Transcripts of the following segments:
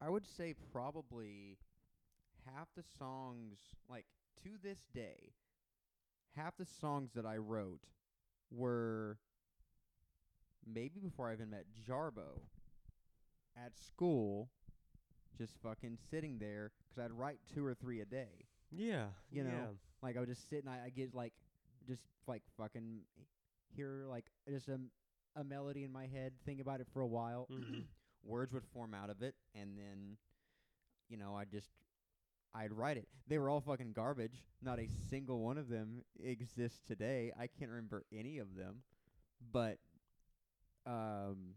I would say probably half the songs, like to this day, half the songs that I wrote were maybe before I even met Jarbo at school, just fucking sitting there because I'd write two or three a day. Yeah. You know, yeah. like I would just sit and I, I get like just like fucking hear like just a a melody in my head, think about it for a while. Mhm. Words would form out of it, and then you know I just I'd write it. They were all fucking garbage. Not a single one of them exists today. I can't remember any of them, but um.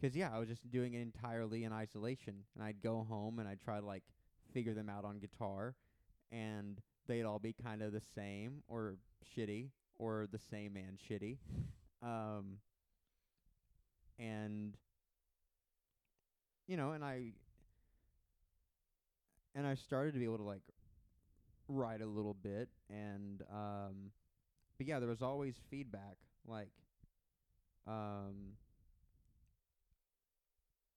Cause yeah, I was just doing it entirely in isolation, and I'd go home and I'd try to like figure them out on guitar, and they'd all be kind of the same or shitty or the same and shitty. Um, and you know, and I and I started to be able to like write a little bit and um but yeah, there was always feedback like um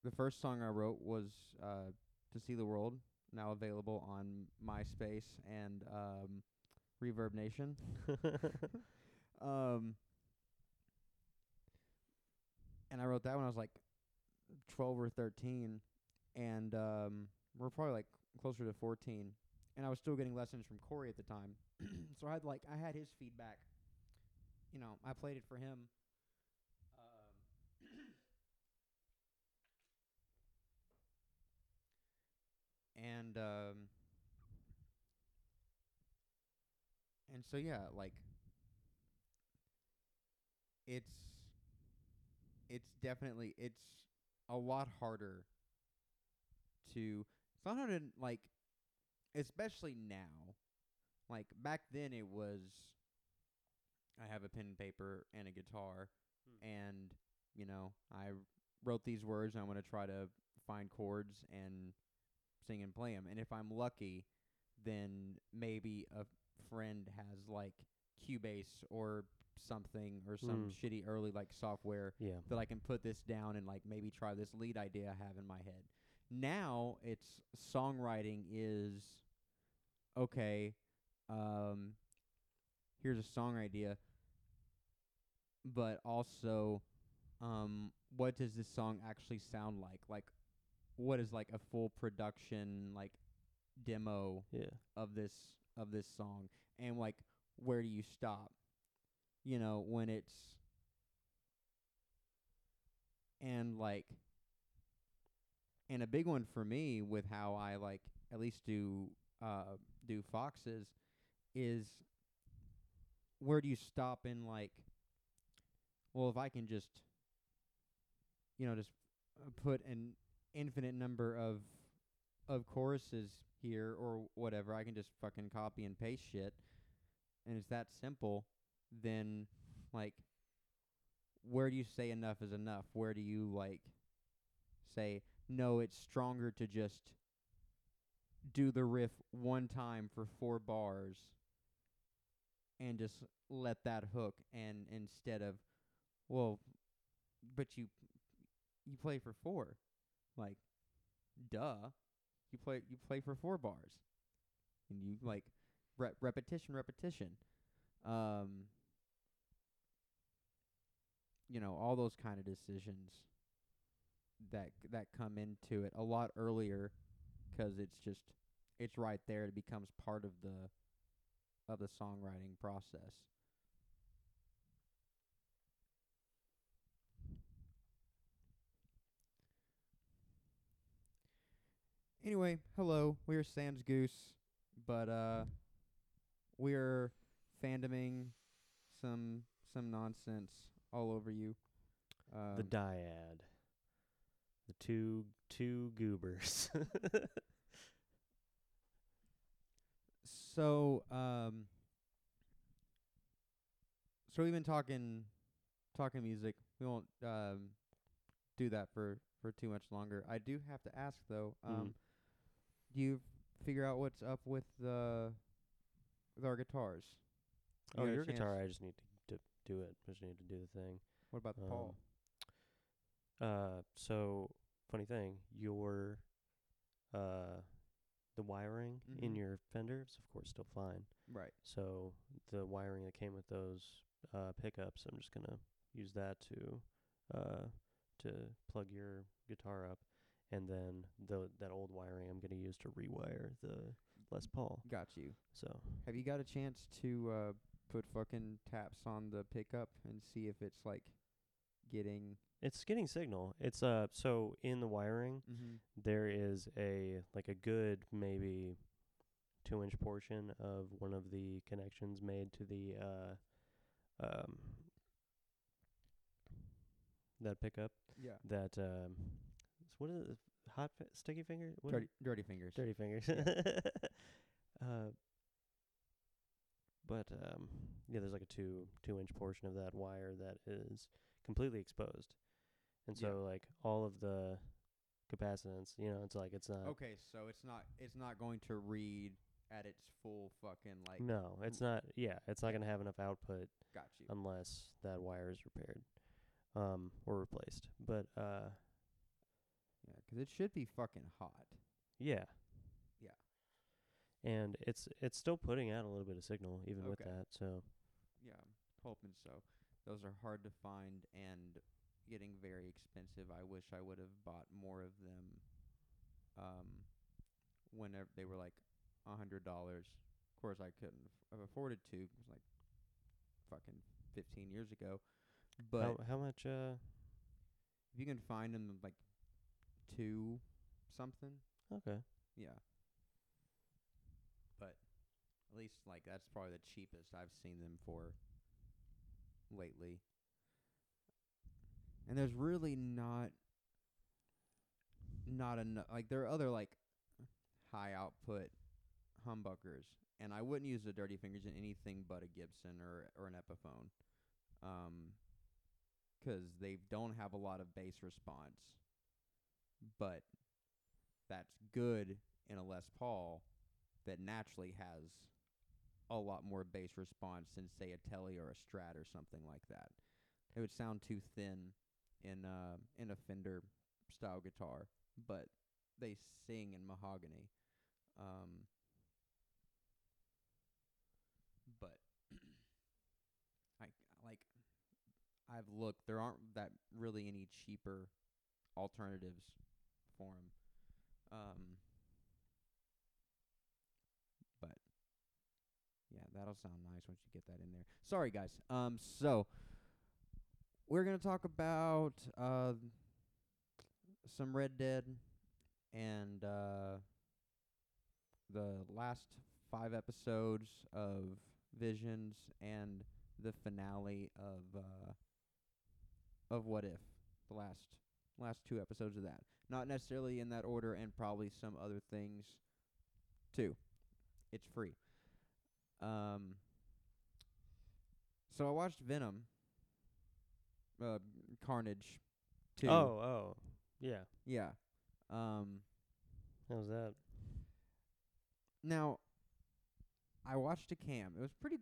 the first song I wrote was uh To See the World, now available on MySpace and um Reverb Nation. um and I wrote that when I was like 12 or 13 and um we're probably like closer to 14 and I was still getting lessons from Corey at the time. so I had like I had his feedback. You know, I played it for him. Um and um and so yeah, like it's it's definitely it's a lot harder to it's not hard to like especially now like back then it was i have a pen and paper and a guitar Hmm. and you know i wrote these words and i'm going to try to find chords and sing and play them and if i'm lucky then maybe a friend has like cubase or something or some Mm. shitty early like software Yeah. that I can put this down and like maybe try this lead idea I have in my head. Now it's songwriting is okay, um here's a song idea, but also um what does this song actually sound like? Like what is like a full production like demo Yeah. of this of this song and like where do you stop? You know when it's and like and a big one for me with how I like at least do uh do foxes is where do you stop in like well if I can just you know just uh, put an infinite number of of choruses here or whatever I can just fucking copy and paste shit and it's that simple then like where do you say enough is enough? Where do you like say no it's stronger to just do the riff one time for four bars and just let that hook and instead of well but you you play for four. Like duh. You play you play for four bars. And you like re- repetition repetition. Um you know all those kind of decisions that that come into it a lot earlier cuz it's just it's right there it becomes part of the of the songwriting process. Anyway hello we're sans goose but uh we're fandoming some some nonsense all over you um, the dyad. The two two goobers. So, um, so we've been talking, talking music. We won't um, do that for for too much longer. I do have to ask though. Um, Mhm. do you figure out what's up with the with our guitars? You oh, your guitar. I just need to, to do it. I just need to do the thing. What about the Paul? Um, Uh, so funny thing, your uh, the wiring in Mhm. your fender, it's of course still fine. Right. So the wiring that came with those uh, pickups, I'm just gonna use that to uh, to plug your guitar up, and then the that old wiring I'm gonna use to rewire the Les Paul. Got you. So Have you got a chance to uh, put fucking taps on the pickup and see if it's like getting? it's getting signal. It's uh so in the wiring Mm-hmm. there is a like a good maybe two inch portion of one of the connections made to the uh um that pickup Yeah. that um what is it hot fi- sticky finger what Dirty, dirty fingers. dirty fingers Yeah. uh but um yeah there's like a two two inch portion of that wire that is completely exposed and Yeah. so like all of the capacitance you know it's like it's not Okay, so it's not it's not going to read at its full fucking like. no it's not yeah it's not gonna have enough output Got you. unless that wire is repaired um or replaced but uh Yeah, 'cause it should be fucking hot. yeah Yeah. and it's it's still putting out a little bit of signal even with Okay. that so Yeah, I'm hoping so. Those are hard to find and getting very expensive. I wish I would have bought more of them. Um, whenever they were like a hundred dollars. Of course, I couldn't have afforded to. It was like fucking fifteen years ago. But how, how much uh if you can find them like two something, okay yeah. But at least like that's probably the cheapest I've seen them for lately. And there's really not not enough like there are other like high output humbuckers and I wouldn't use the dirty fingers in anything but a Gibson or or an Epiphone. Um 'cause they don't have a lot of bass response. But that's good in a Les Paul that naturally has a lot more bass response than say a Telly or a Strat or something like that. It would sound too thin in uh in a Fender style guitar, but they sing in mahogany. Um but I like I've looked there aren't that really any cheaper alternatives for 'em. Um but yeah, that'll sound nice once you get that in there. Sorry guys. Um so we're to talk about uh some Red Dead and uh the last 5 episodes of Visions and the finale of uh of What If. The last last two episodes of that. Not necessarily in that order and probably some other things too. It's free. Um so I watched Venom uh Carnage 2. oh oh yeah Yeah. Um how's that now I watched a cam. It was pretty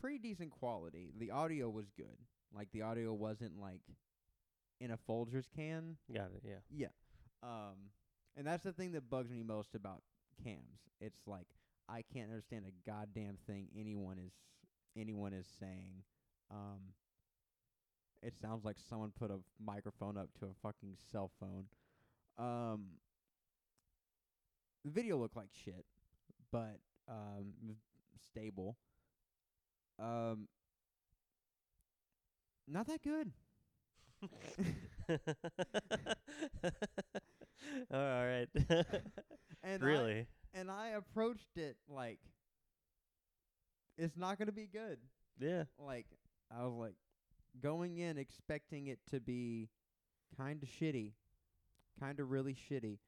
pretty decent quality. The audio was good. Like the audio wasn't like in a Folgers can. got it yeah Yeah. Um and that's the thing that bugs me most about cams. It's like I can't understand a goddamn thing anyone is anyone is saying. Um it sounds like someone put a microphone up to a fucking cell phone. Um the video looked like shit, but um stable. Um not that good. all right. And I- really? and I approached it like it's not going to be good. yeah. Like I was like going in expecting it to be kind of shitty, kind of really shitty,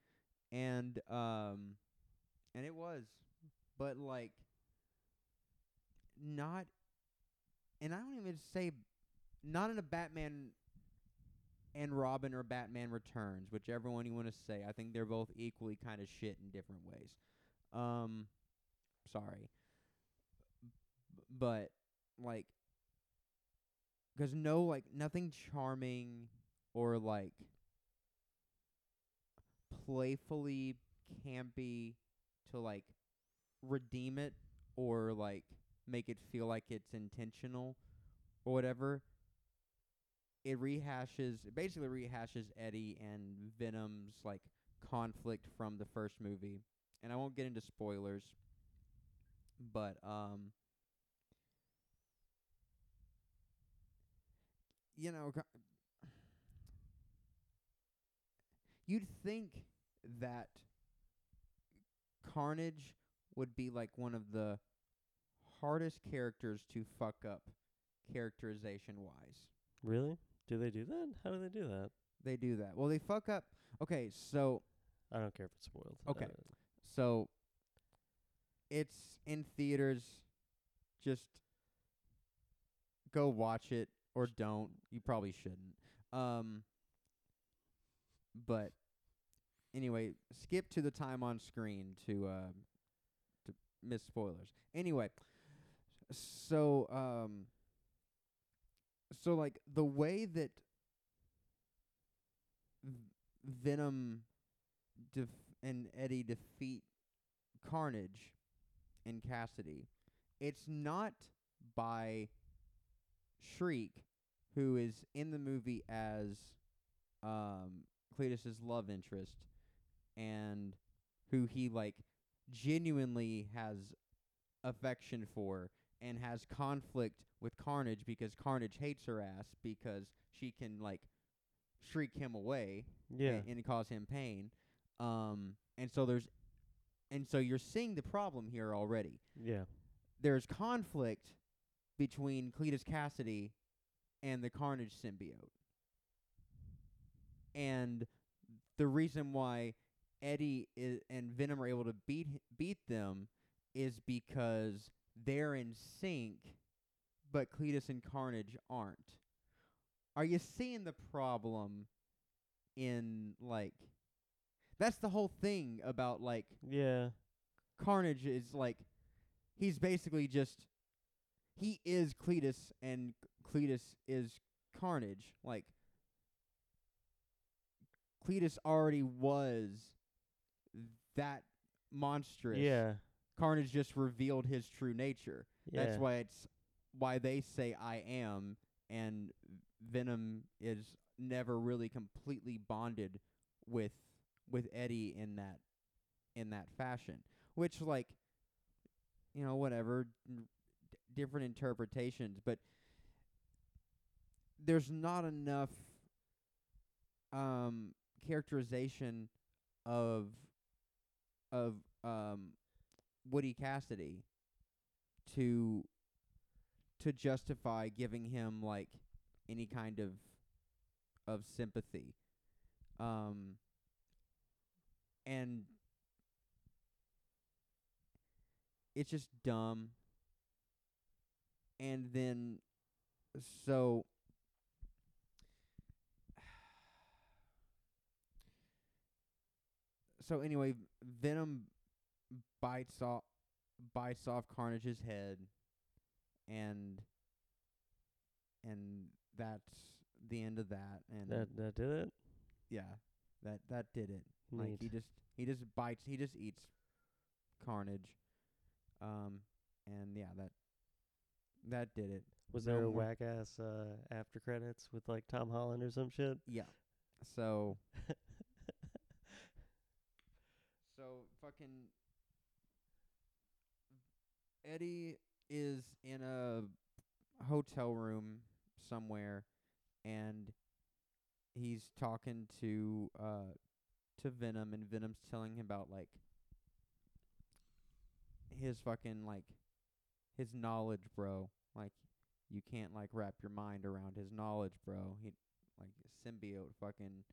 and um, and it was, but like not, and I don't even say not in a Batman and Robin or Batman Returns, whichever one you want to say. I think they're both equally kind of shit in different ways. Um, sorry, B- but like, 'cause no, like nothing charming or like playfully campy to like redeem it or like make it feel like it's intentional or whatever. It rehashes it basically rehashes Eddie and Venom's like conflict from the first movie. And I won't get into spoilers, but um you know you'd think that Carnage would be like one of the hardest characters to fuck up characterization wise. Really? Do they do that? How do they do that? They do that. Well, they fuck up. Okay, so I don't care if it's spoiled. Okay. Uh, so it's in theaters. Just go watch it or don't. You probably shouldn't. Um but anyway, skip to the time on screen to uh to miss spoilers. Anyway, so um so like the way that Venom def- and Eddie defeat Carnage and Cassidy, it's not by Shriek, who is in the movie as um, Cletus's love interest, and who he like genuinely has affection for, and has conflict with Carnage because Carnage hates her ass because she can like shriek him away yeah. and, and cause him pain. Um, and so there's, and so you're seeing the problem here already. yeah. There's conflict between Cletus Cassidy and the Carnage symbiote, and the reason why Eddie i- and Venom are able to beat beat them is because they're in sync, but Cletus and Carnage aren't. Are you seeing the problem in like that's the whole thing about like Yeah. Carnage is like he's basically just he is Cletus and Cletus is Carnage. Like Cletus already was that monstrous. Yeah. Carnage just revealed his true nature. Yeah. That's why it's why they say I am and Venom is never really completely bonded with with Eddie in that in that fashion. Which like you know whatever d- different interpretations but there's not enough um characterization of of um Woody Cassidy to to justify giving him like any kind of of sympathy. Um and it's just dumb. And then so so anyway, Venom bites off bites off Carnage's head, and and that's the end of that. And that that did it. yeah, that that did it. Like he just he just bites he just eats Carnage, um, and yeah that that did it. Was no there a whack ass uh, after credits with like Tom Holland or some shit? Yeah, so so fucking Eddie is in a hotel room somewhere and he's talking to uh to Venom and Venom's telling him about like his fucking like his knowledge, bro. Like you can't like wrap your mind around his knowledge, bro. He like symbiote fucking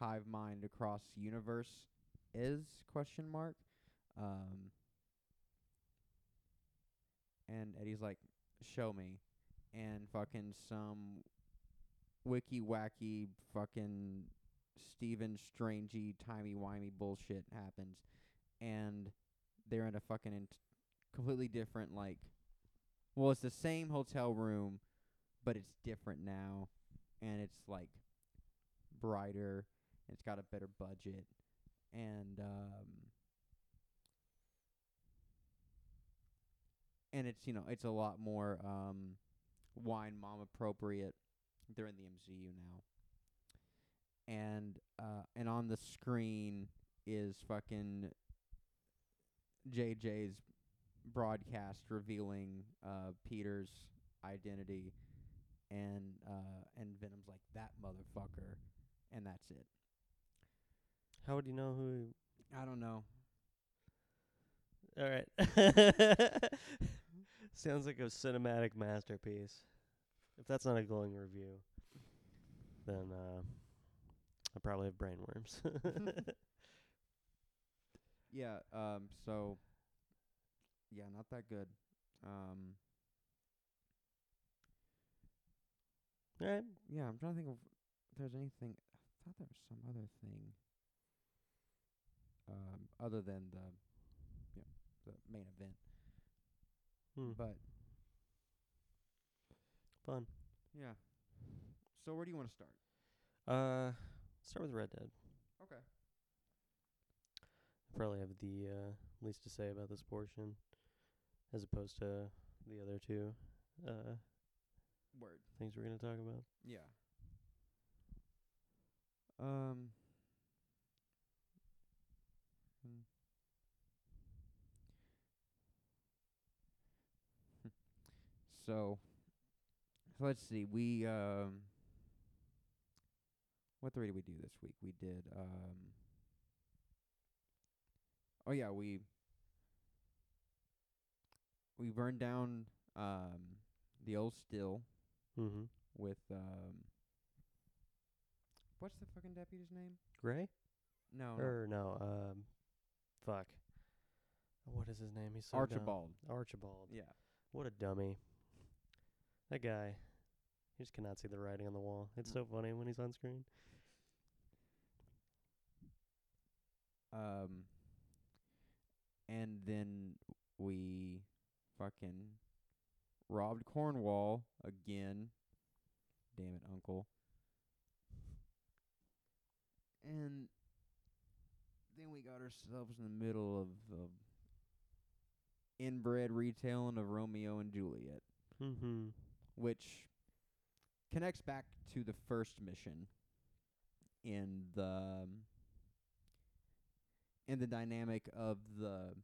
hive mind across universe is question mark. Um and Eddie's like, show me. And fucking some wiki wacky fucking Stephen Strangey timey wimey bullshit happens, and they're in a fucking int- completely different like. Well, it's the same hotel room, but it's different now, and it's like brighter. and It's got a better budget, and um, and it's you know it's a lot more um wine mom appropriate. They're in the MCU now. And uh and on the screen is fucking JJ's broadcast revealing uh Peter's identity and uh and Venom's like that motherfucker and that's it. How would you know who? I don't know. All right. Sounds like a cinematic masterpiece. If that's not a glowing review, then uh, I probably have brain worms. Yeah, um so yeah, not that good. Um All right. yeah, I'm trying to think of if there's anything I thought there was some other thing um other than the the main event. Hmm. But Fun. yeah. So where do you want to start? Uh, start with Red Dead. Okay. I probably have the uh, least to say about this portion, as opposed to the other two uh, Word. things we're gonna talk about. Yeah. Um. So, so let's see. We um. What three did we do this week? We did um. Oh yeah, we we burned down um the old still Mm-hmm. with um what's the fucking deputy's name? Gray? No. Or no? Um, fuck. What is his name? He's so dumb. Archibald. Archibald. Yeah. What a dummy. That guy. You just cannot see the writing on the wall. It's Mm. so funny when he's on screen. Um and then we fucking robbed Cornwall again. Damn it, uncle. And then we got ourselves in the middle of of inbred retailing of Romeo and Juliet. Mm-hmm. Which connects back to the first mission in the um, in the dynamic of the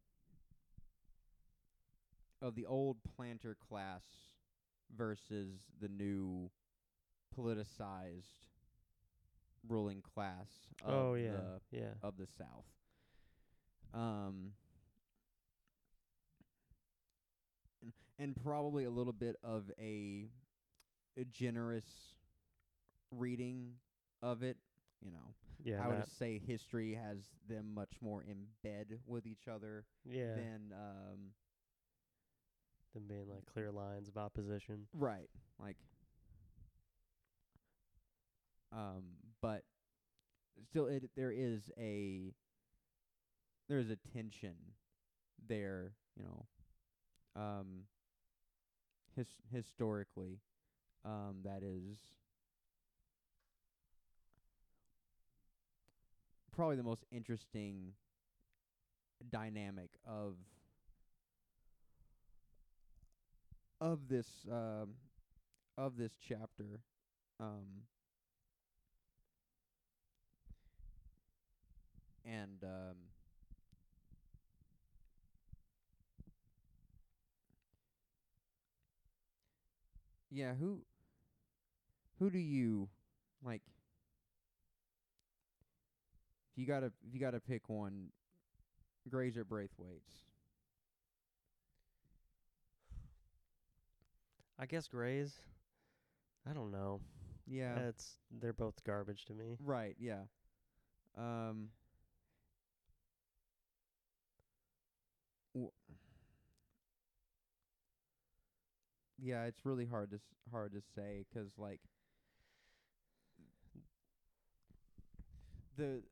of the old planter class versus the new politicized ruling class of Oh yeah, the yeah. of the South. Um, and, probably a little bit of a, a generous reading of it. You know, Yeah, I would say history has them much more in bed with each other yeah. than um, than being like clear lines of opposition. Right. Like um but still it there is a there is a tension there, you know. Um his historically um that is probably the most interesting dynamic of of this um of this chapter um and um yeah who who do you like if you gotta if you gotta pick one Grays or Braithwaite's I guess Grays. I don't know. yeah It's they're both garbage to me. Right, yeah. Um w- Yeah, it's really hard to s- hard to say 'cause like the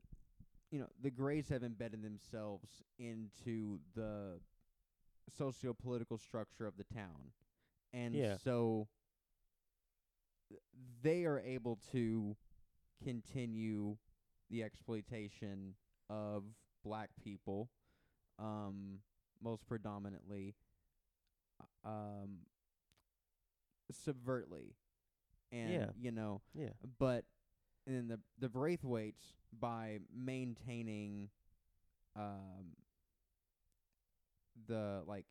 you know, the Grays have embedded themselves into the socio-political structure of the town. And Yeah. so they are able to continue the exploitation of black people um most predominantly uh, um subvertly and Yeah. you know Yeah. but and then the the Braithwaites by maintaining um the like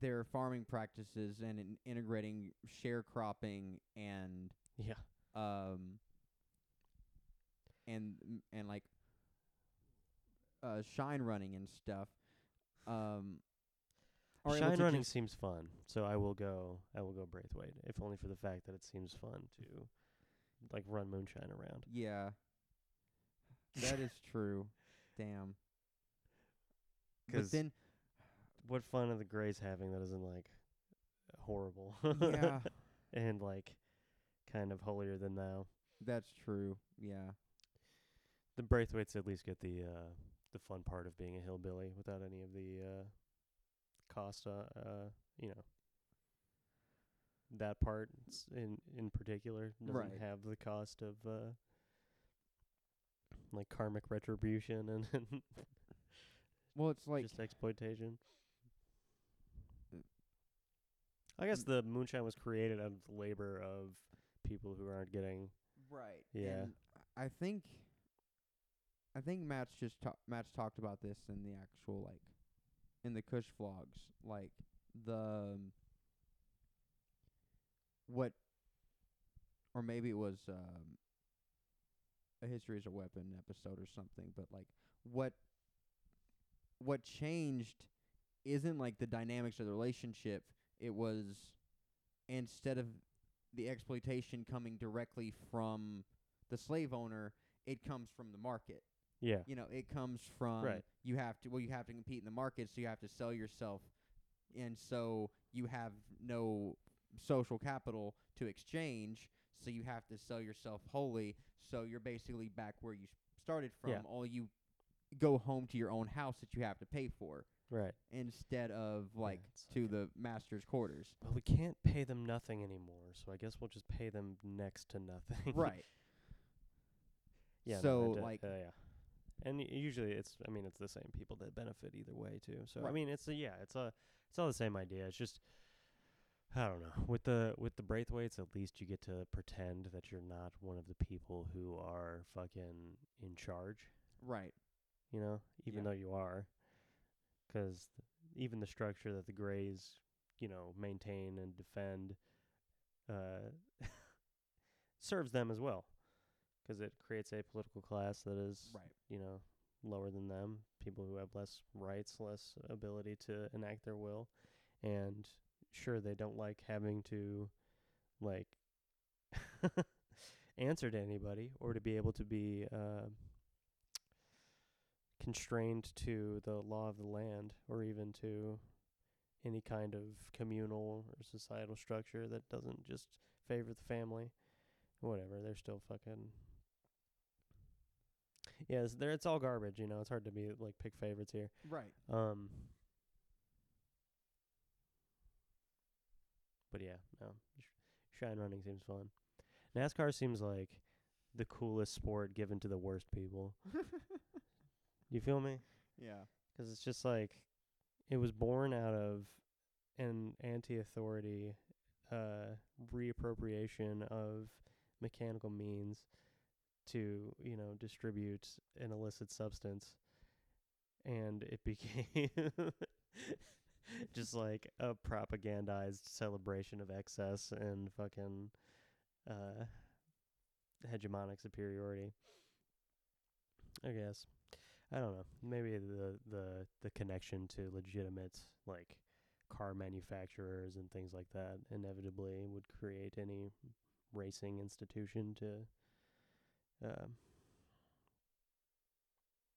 their farming practices and in integrating sharecropping and Yeah. um and and like uh shine running and stuff um are Shine running just- seems fun, so I will go. I will go Braithwaite, if only for the fact that it seems fun to like run moonshine around. yeah that is true damn but 'Cause then what fun are the Grays having that isn't like horrible? yeah and like kind of holier than thou. that's true yeah The Braithwaites at least get the uh the fun part of being a hillbilly without any of the uh cost uh, uh you know that part in in particular doesn't Right. have the cost of uh like karmic retribution and, and well it's like just exploitation. I guess the moonshine was created out of the labor of people who aren't getting Right. Yeah. And I think I think Matt's just ta- Matt's talked about this in the actual like in the Kush vlogs, like the um, what or maybe it was um a history as a weapon episode or something, but like what what changed isn't like the dynamics of the relationship, it was instead of the exploitation coming directly from the slave owner, it comes from the market. Yeah You know, it comes from Right. you have to well you have to compete in the market, so you have to sell yourself and so you have no social capital to exchange, so you have to sell yourself wholly, so you're basically back where you started from. Yeah. All you go home to your own house that you have to pay for right. instead of like it's to like the master's quarters. Well, we can't pay them nothing anymore, so I guess we'll just pay them next to nothing. right. Yeah. So, d- like- uh, yeah. And usually it's, I mean, it's the same people that benefit either way too. So I mean, it's a yeah, it's a, it's all the same idea. It's just, I don't know. With the with the Braithwaites, at least you get to pretend that you're not one of the people who are fucking in charge. Right. You know, even Yeah. though you are, because even the structure that the Grays, you know, maintain and defend, uh, serves them as well, because it creates a political class that is, Right. you know, lower than them, people who have less rights, less ability to enact their will, and sure they don't like having to, like, answer to anybody or to be able to be. Uh, constrained to the law of the land or even to any kind of communal or societal structure that doesn't just favor the family. Whatever, they're still fucking Yeah, it's, there it's all garbage, you know. It's hard to be like pick favorites here. Right. Um But yeah, no. Sh- Shine running seems fun. NASCAR seems like the coolest sport given to the worst people. You feel me? yeah. 'Cause it's just like it was born out of an anti-authority uh reappropriation of mechanical means to, you know, distribute an illicit substance and it became just like a propagandized celebration of excess and fucking uh hegemonic superiority. I guess. I don't know. Maybe the the the connection to legitimate like car manufacturers and things like that inevitably would create any racing institution to um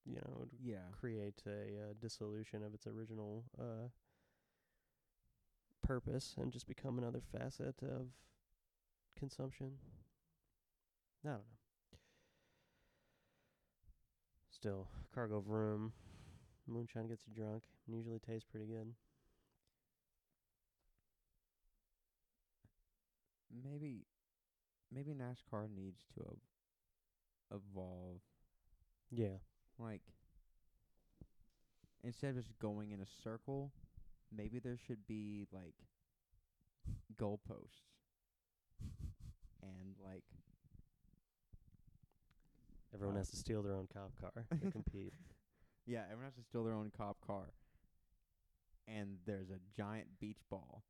you know would Yeah. create a uh, dissolution of its original uh purpose and just become another facet of consumption. I don't know. Still, cargo room. Moonshine gets you drunk and usually tastes pretty good. Maybe maybe NASCAR needs to evolve Yeah. like instead of just going in a circle, maybe there should be like goalposts and like Everyone Uh, has to steal their own cop car to compete. yeah, everyone has to steal their own cop car. And there's a giant beach ball.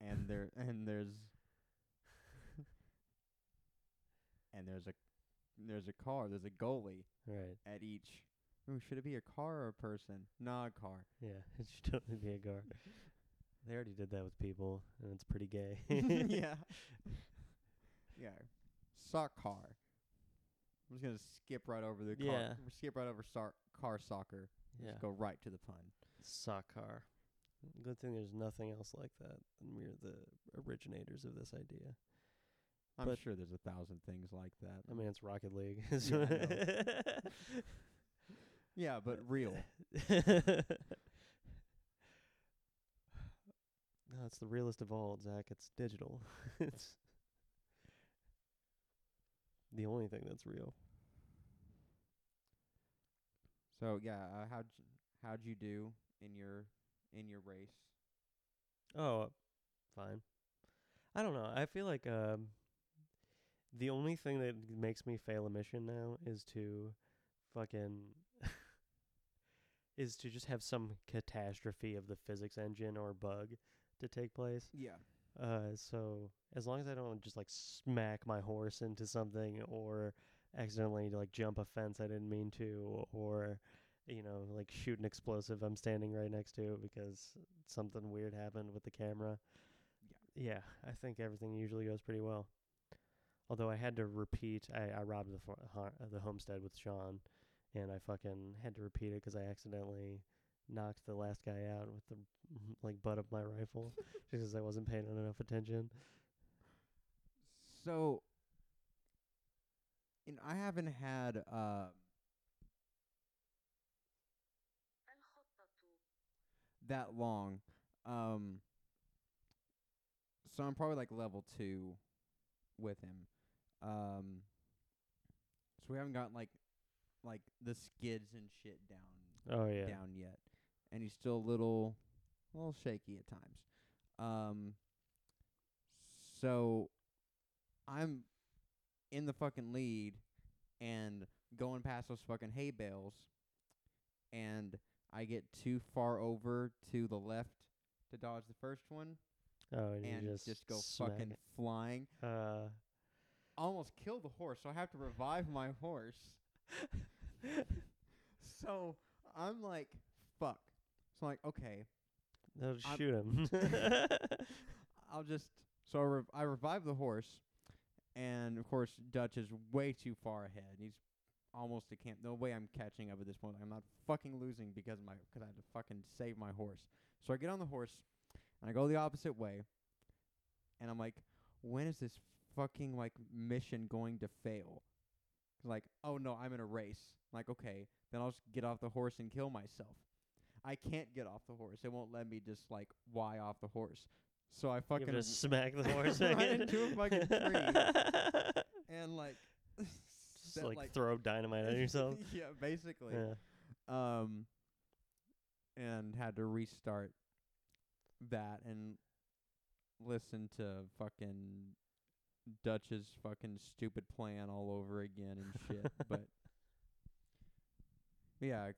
And there and there's and there's a there's a car, there's a goalie Right. at each. Ooh, should it be a car or a person? Nah, a car. Yeah. It should totally be a car. They already did that with people, and it's pretty gay. yeah. Yeah. Sock car. I'm just gonna skip right over the car. Yeah. Skip right over sar- car soccer. Yeah. Just go right to the pun. Sock car. Good thing there's nothing else like that, and we're the originators of this idea. I'm But- sure there's a thousand things like that. I mean, it's Rocket League. Yeah, yeah, but real. no, it's the realest of all, Zach. It's digital. it's the only thing that's real. So yeah, uh, how'd you, how'd you do in your in your race? Oh, fine. I don't know. I feel like um, the only thing that makes me fail a mission now is to fucking is to just have some catastrophe of the physics engine or bug to take place. Yeah. Uh, so as long as I don't just like smack my horse into something or accidentally like jump a fence I didn't mean to or you know like shoot an explosive I'm standing right next to because something weird happened with the camera. Yeah, Yeah, I think everything usually goes pretty well. Although I had to repeat, I, I robbed the the homestead with Sean, and I fucking had to repeat it 'cause I accidentally knocked the last guy out with the like butt of my rifle just 'cause I wasn't paying enough attention. So, and I haven't had uh that long. Um, so I'm probably like level two with him. Um, so we haven't gotten like like the skids and shit down Oh yeah, down yet, and he's still a little, a little shaky at times. Um, so I'm in the fucking lead and going past those fucking hay bales, and I get too far over to the left to dodge the first one, Oh, and, and you just, just, go fucking it. flying. Uh, Almost kill the horse, so I have to revive my horse. so I'm like, fuck. So I'm like, okay, no, just I'm- shoot him. I'll just so I, rev- I revive the horse, and of course Dutch is way too far ahead. He's almost a camp. No way I'm catching up at this point. I'm not fucking losing because of my because I had to fucking save my horse. So I get on the horse and I go the opposite way, and I'm like, when is this fucking like mission going to fail? Like, oh no, I'm in a race. like, okay, then I'll just get off the horse and kill myself. I can't get off the horse. It won't let me just like why off the horse. So I fucking to smack the horse run into a fucking tree and like Just set, like, throw dynamite at yourself. yeah, basically. yeah. Um, and had to restart that and listen to fucking Dutch's fucking stupid plan all over again and shit. but yeah, I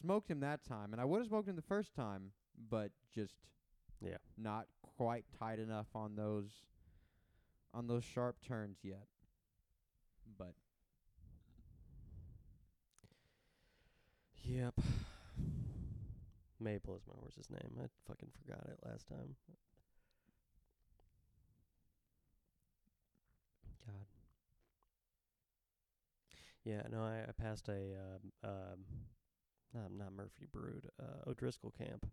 smoked him that time, and I would have smoked him the first time, but just Yeah. not quite tight enough on those on those sharp turns yet. But Yep. Maple is my horse's name. I fucking forgot it last time. Yeah, no, I, I passed a um, um not not Murfree Brood, uh, O'Driscoll camp,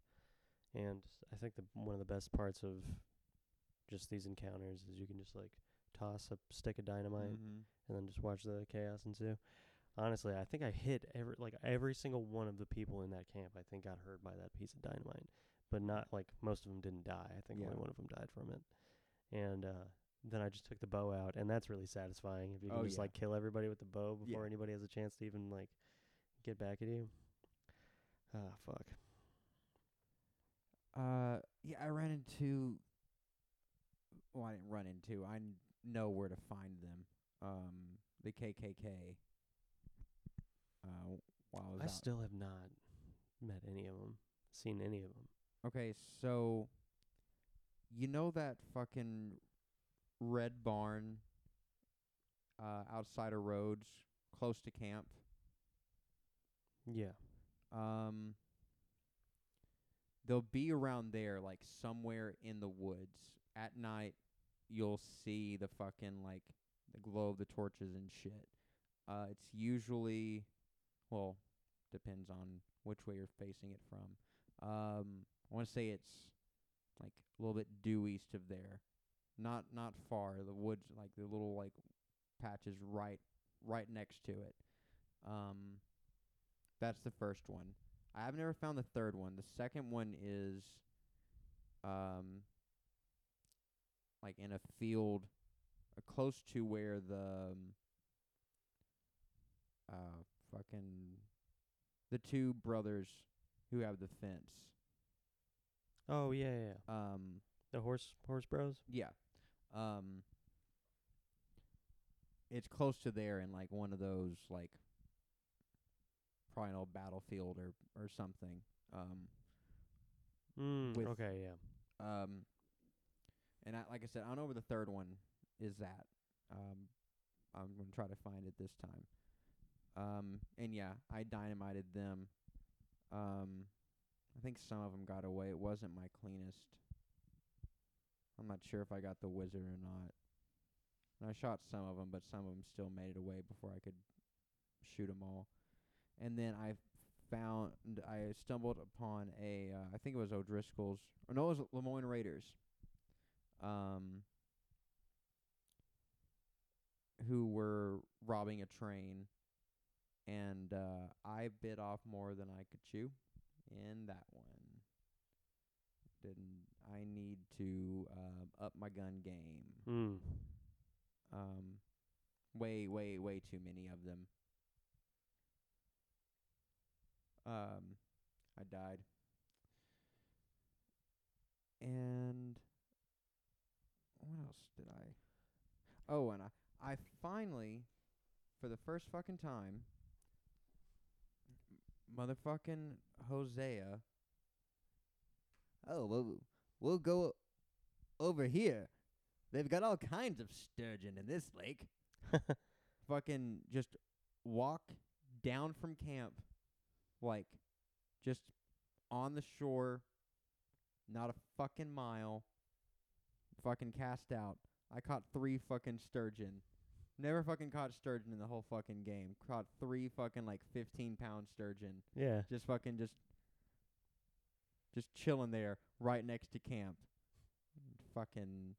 and I think the one of the best parts of just these encounters is you can just like toss a stick of dynamite mhm. and then just watch the chaos ensue. Honestly, I think I hit every like every single one of the people in that camp. I think got hurt by that piece of dynamite, but not like most of them didn't die. I think Yeah. only one of them died from it. And uh, then I just took the bow out, and that's really satisfying if you can Oh, just yeah. like kill everybody with the bow before Yeah. anybody has a chance to even like get back at you. Ah, fuck. Uh, yeah, I ran into. Well, I didn't run into. I kn- know where to find them. Um, the KKK. Uh, while I was I out. still have not met any of them, seen any of them. Okay, so you know that fucking red barn uh outside of Rhodes, close to camp? Yeah. Um they'll be around there like somewhere in the woods. At night you'll see the fucking like the glow of the torches and shit. Uh it's usually well, depends on which way you're facing it from. Um I want to say it's like a little bit due east of there. Not not far. The woods like the little like patches right right next to it. Um that's the first one. I have never found the third one. The second one is um like in a field uh, close to where the um, uh fucking the two brothers who have the fence. Oh yeah, yeah. yeah. Um The horse horse bros. yeah. Um it's close to there in like one of those like probably an old battlefield or or something. Um Mm, With- okay, yeah. Um, and I, like I said, I don't know where the third one is at. Um, I'm gonna try to find it this time. Um, and yeah, I dynamited them. Um, I think some of 'em got away. It wasn't my cleanest. I'm not sure if I got the wizard or not. And I shot some of 'em, but some of 'em still made it away before I could shoot 'em all. And then I found I stumbled upon a uh, I think it was O'Driscoll's or no it was Lemoyne Raiders. Um who were robbing a train and uh I bit off more than I could chew in that one. Didn't I need to um up my gun game. Mm. Um way way way too many of them. Um I died. And what else did I Oh, and I I finally for the first fucking time motherfucking Hosea Oh, well, we'll go over here. They've got all kinds of sturgeon in this lake. fucking just walk down from camp, like just on the shore, not a fucking mile, fucking cast out. I caught three fucking sturgeon. Never fucking caught sturgeon in the whole fucking game. Caught three fucking like 15 pound sturgeon. yeah. Just fucking just just chilling there right next to camp. Fucking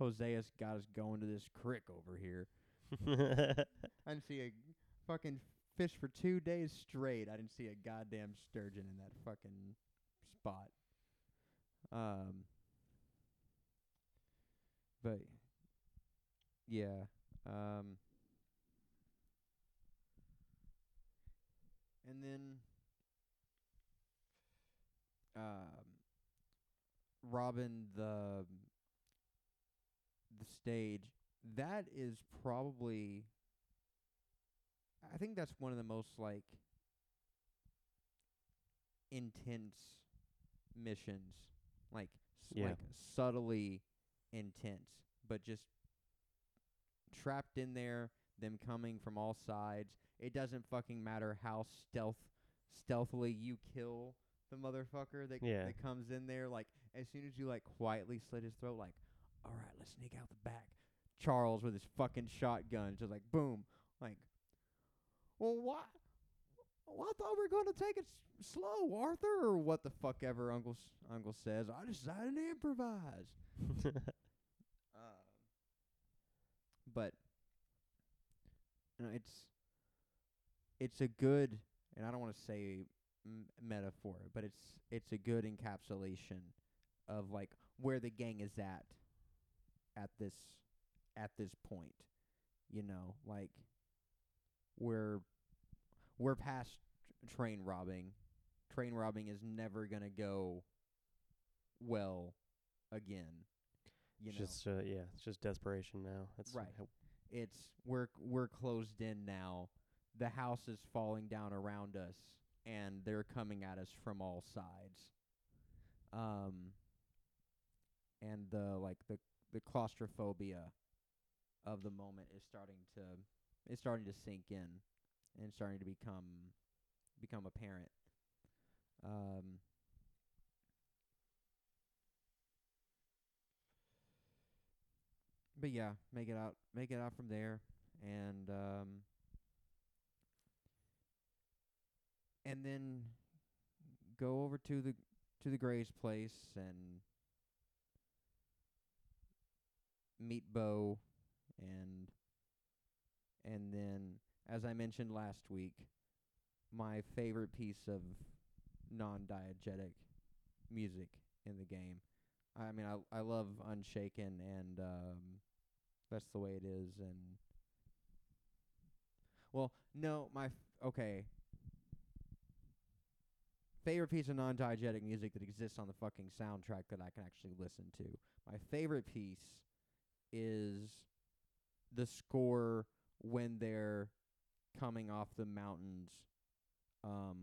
Hosea's got us going to this crick over here. I didn't see a fucking fish for two days straight. I didn't see a goddamn sturgeon in that fucking spot. Um, but yeah, um, and then um, Robin the the stage that is probably I think that's one of the most like intense missions like Yeah. like subtly intense but just trapped in there them coming from all sides it doesn't fucking matter how stealth stealthily you kill the motherfucker that Yeah. that comes in there like as soon as you like quietly slit his throat like all right let's sneak out the back Charles with his fucking shotgun just like boom like well what well, I thought we were going to take it s- slow, Arthur, or what the fuck ever Uncle s- Uncle says. I decided to improvise. Um, but you know, it's it's a good, and I don't want to say m- metaphor, but it's it's a good encapsulation of like where the gang is at at this at this point. You know, like we're we're past tr- train robbing. Train robbing is never gonna go well again. You It's know, just uh, yeah, it's just desperation now. That's Right. how- it's we're we're closed in now. The house is falling down around us, and they're coming at us from all sides. Um, and the like the the claustrophobia of the moment is starting to is starting to sink in and starting to become become apparent. Um, but yeah, make it out, make it out from there, and um, and then go over to the to the Gray's place and meet Beau, and and then as I mentioned last week, my favorite piece of non-diegetic music in the game. I mean, I I love Unshaken, and um, that's the way it is. And well, no, my f- okay. Favorite piece of non-diegetic music that exists on the fucking soundtrack that I can actually listen to. My favorite piece is the score when they're coming off the mountains um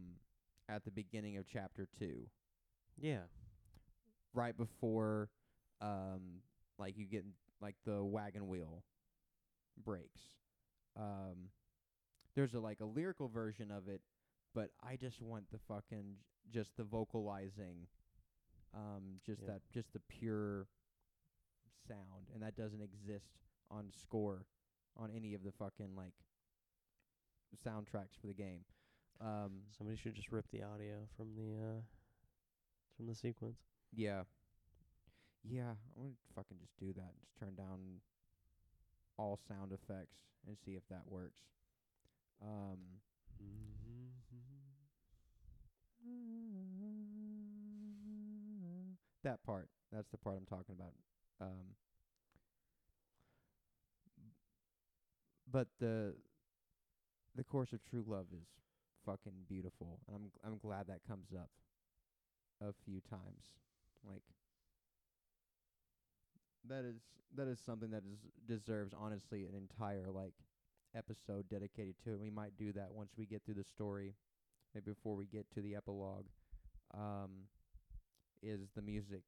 at the beginning of chapter 2 yeah, right before um like you get like the wagon wheel breaks. Um there's a like a lyrical version of it but i just want the fucking just the vocalizing um just Yeah. that just the pure sound and that doesn't exist on score on any of the fucking like soundtracks for the game um somebody should just rip the audio from the uh from the sequence. Yeah. Yeah, I'm gonna fucking just do that. Just turn down all sound effects and see if that works. Um that part. That's the part I'm talking about. Um but the the course of true love is fucking beautiful. And I'm I'm glad that comes up a few times. Like that is that is something that is deserves honestly an entire like episode dedicated to it. We might do that once we get through the story, maybe before we get to the epilogue. Um, is the music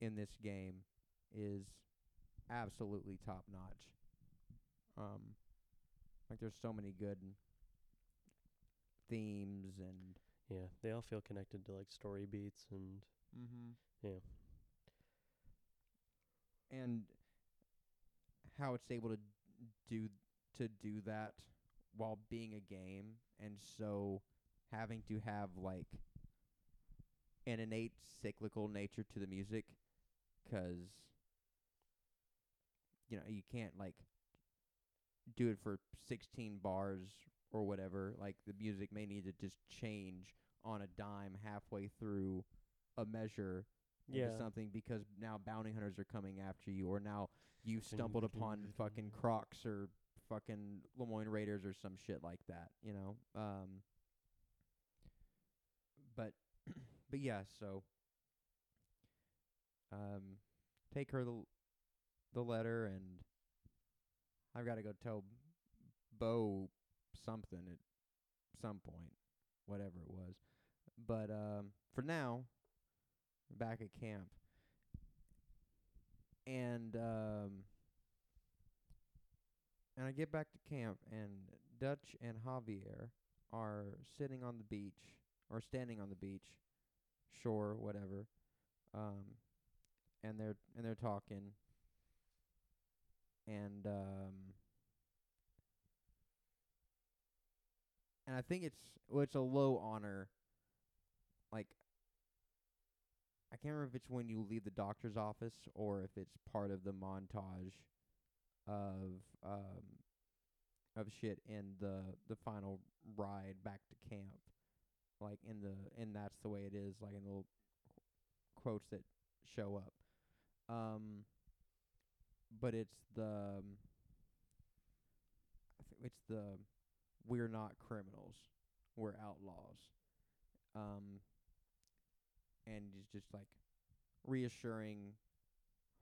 in this game is absolutely top notch. Um, like there's so many good themes and Yeah, they all feel connected to like story beats and mm-hmm. yeah, and how it's able to do to do that while being a game and so having to have like an innate cyclical nature to the music 'cause you know you can't like do it for 16 bars or whatever like the music may need to just change on a dime halfway through a measure into yeah. something because now bounty hunters are coming after you, or now you stumbled upon fucking Crocs or fucking Lemoyne Raiders or some shit like that, you know. Um, but but yeah, so um, take her the the letter, and I've got to go tell Beau something at some point, whatever it was. But um, for now, back at camp. And um and I get back to camp and Dutch and Javier are sitting on the beach or standing on the beach, shore, whatever. Um and they're and they're talking and um and I think it's well it's a low honor like I can't remember if it's when you leave the doctor's office or if it's part of the montage of um of shit in the the final ride back to camp. Like in the and that's the way it is, like in the little quotes that show up. Um but it's the um, I think it's the we're not criminals, we're outlaws. Um and he's just like reassuring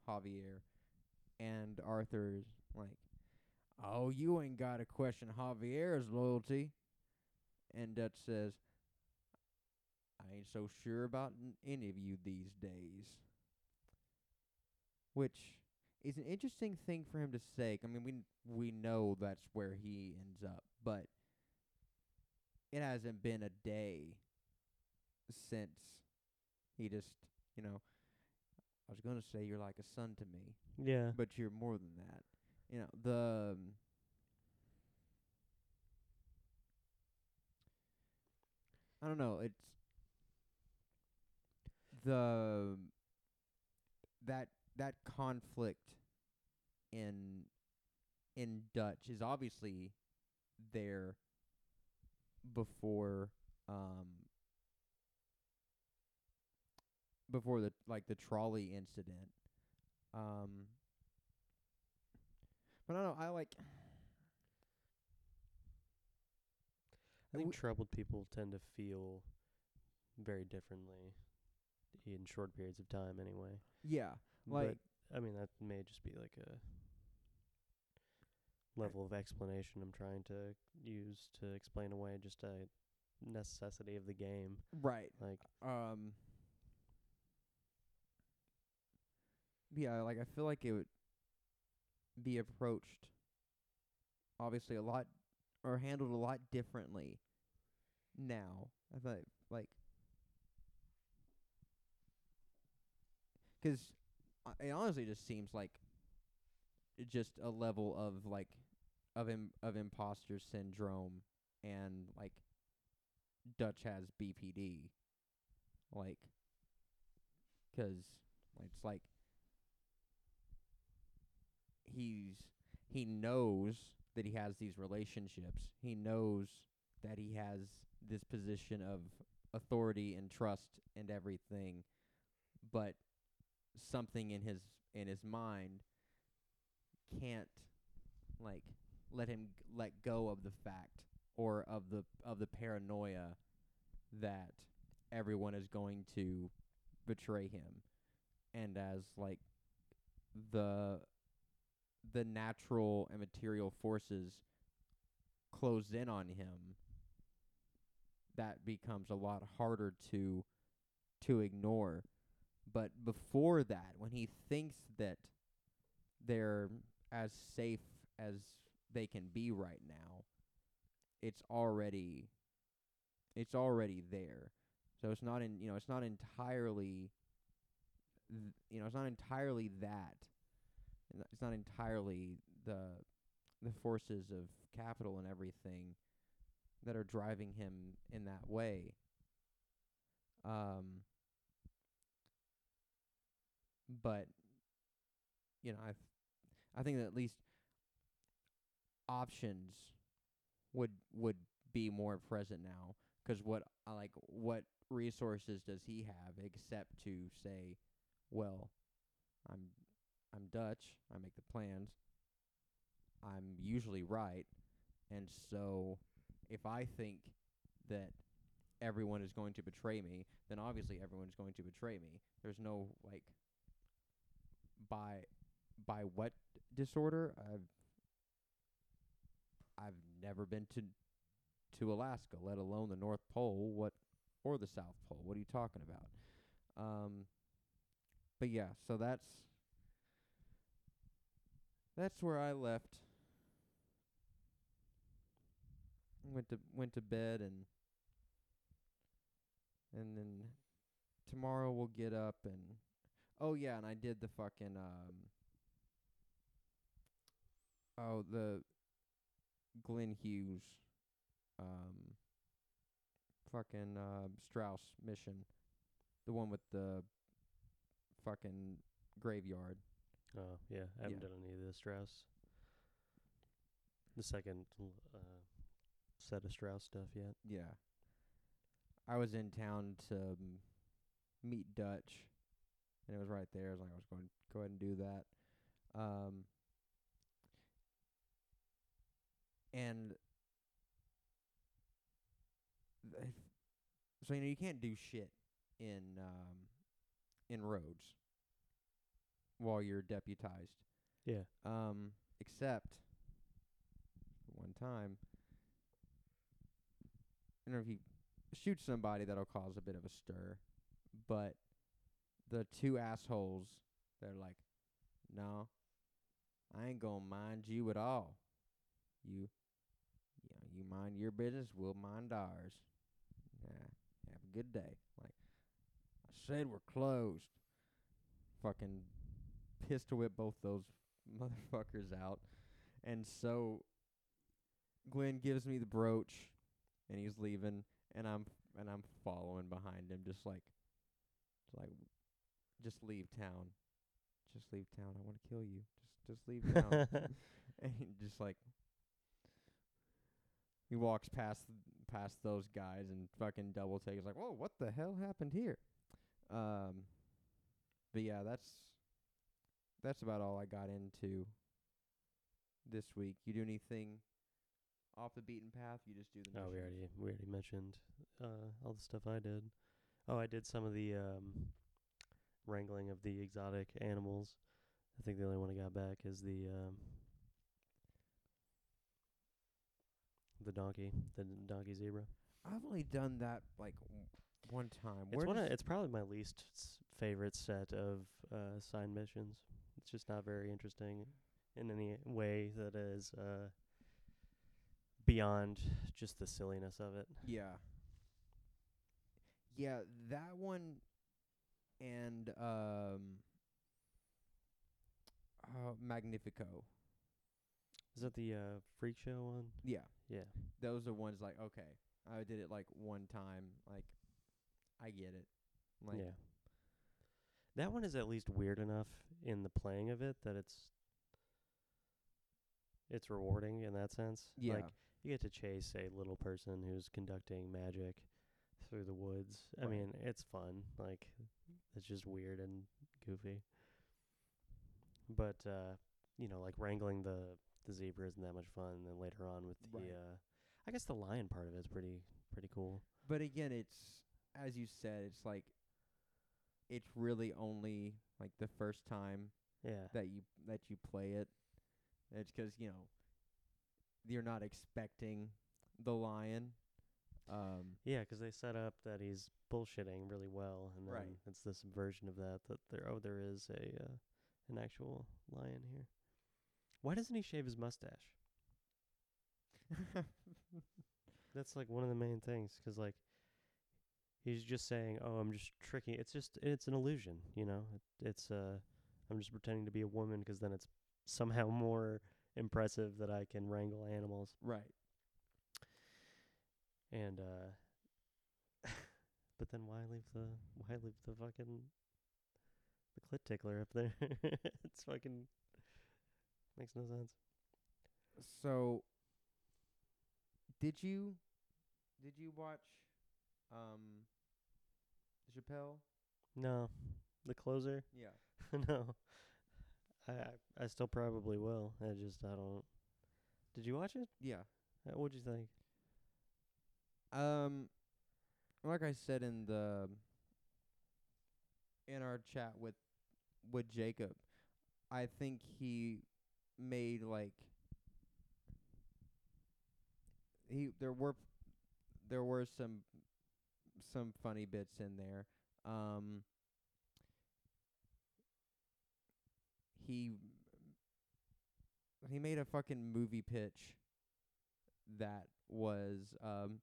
Javier, and Arthur's like, "Oh, you ain't got to question Javier's loyalty." And Dutch says, "I ain't so sure about n- any of you these days." Which is an interesting thing for him to say. I mean, we we know that's where he ends up, but it hasn't been a day since he just, you know, I was going to say you're like a son to me, Yeah. but you're more than that. You know, the um, I don't know, it's the that that conflict in in Dutch is obviously there before um before the like the trolley incident. Um but I don't know, I like I think w- troubled people tend to feel very differently in short periods of time anyway. yeah, like but I mean that may just be like a level of explanation I'm trying to use to explain away just a necessity of the game. right. Like Um Yeah, like I feel like it would be approached obviously a lot or handled a lot differently now. I thought like 'cause uh, it honestly just seems like just a level of like of Im- of imposter syndrome and like Dutch has BPD like 'cause it's like he's he knows that he has these relationships. He knows that he has this position of authority and trust and everything, but something in his in his mind can't like let him g- let go of the fact or of the of the paranoia that everyone is going to betray him. And as like the the natural and material forces close in on him that becomes a lot harder to to ignore but before that when he thinks that they're as safe as they can be right now it's already it's already there. So it's not in you know it's not entirely th- you know it's not entirely that. It's not entirely the the forces of capital and everything that are driving him in that way. Um but you know i i think that at least options would would be more present now 'cause what I like what resources does he have except to say well i'm i'm dutch i make the plans i'm usually right and so if i think that everyone is going to betray me then obviously everyone's going to betray me. There's no like by by what disorder i've I've never been to to Alaska, let alone the North Pole, what or the South Pole. What are you talking about? Um but yeah, so that's that's where I left. Went to went to bed and and then tomorrow we'll get up and oh yeah, and I did the fucking um oh the Glenn Hughes um fucking uh Strauss mission. The one with the fucking graveyard. Oh yeah, I haven't Yeah. done any of the Strauss. The second l- uh, set of Strauss stuff yet. Yeah. I was in town to um, meet Dutch and it was right there. I was like I was going to go ahead and do that. Um and th- so you know you can't do shit in um in Rhodes while you're deputized. Yeah. Um, except one time, I don't know if you shoot somebody that'll cause a bit of a stir, but the two assholes, they're like, "No, I ain't gonna mind you at all. You, you, know, you mind your business, we'll mind ours. Yeah, have a good day." Like, I said, we're closed. Fucking pistol whip both those motherfuckers out. And so Glenn gives me the brooch and he's leaving and I'm and I'm following behind him just like just like just leave town. Just leave town. I want to kill you. Just just leave town. and he just like he walks past past those guys and fucking double takes like, "Whoa, what the hell happened here?" Um but yeah, that's that's about all I got into this week. You do anything off the beaten path? You just do the Oh, we already we already mentioned uh, all the stuff I did. Oh, I did some of the um, wrangling of the exotic animals. I think the only one I got back is the um, the donkey, the donkey zebra. I've only done that like w- one time. It's one. Of, it's probably my least s- favorite set of uh, side missions. It's just not very interesting in any way that is uh, beyond just the silliness of it. yeah. Yeah, that one and um uh, Magnifico. Is that the uh, freak show one? Yeah. Yeah. Those are ones like okay. I did it like one time. Like I get it. Like yeah. That one is at least weird enough in the playing of it that it's it's rewarding in that sense. yeah. Like you get to chase a little person who's conducting magic through the woods. I Right. mean, it's fun. Like it's just weird and goofy. But uh, you know, like wrangling the the zebra isn't that much fun. And then later on with the Right. uh I guess the lion part of it's pretty pretty cool. But again, it's as you said, it's like it's really only like the first time Yeah. that you that you play it. It's 'cause you know you're not expecting the lion. Um, Yeah, 'cause they set up that he's bullshitting really well, and then Right. it's this version of that that there oh there is a uh, an actual lion here. Why doesn't he shave his mustache? That's like one of the main things 'cause like he's just saying, "Oh, I'm just tricking." It's just it's an illusion, you know. It, it's uh I'm just pretending to be a woman 'cause then it's somehow more impressive that I can wrangle animals. right. And uh but then why leave the why leave the fucking the clit tickler up there? it's fucking makes no sense. So, did you did you watch um Chappelle? No. The closer? Yeah. no. I, I still probably will. I just I don't Did you watch it? Yeah. Uh, what'd you think? Um, like I said in the in our chat with with Jacob, I think he made like he there were there were some some funny bits in there. Um, he he made a fucking movie pitch that was um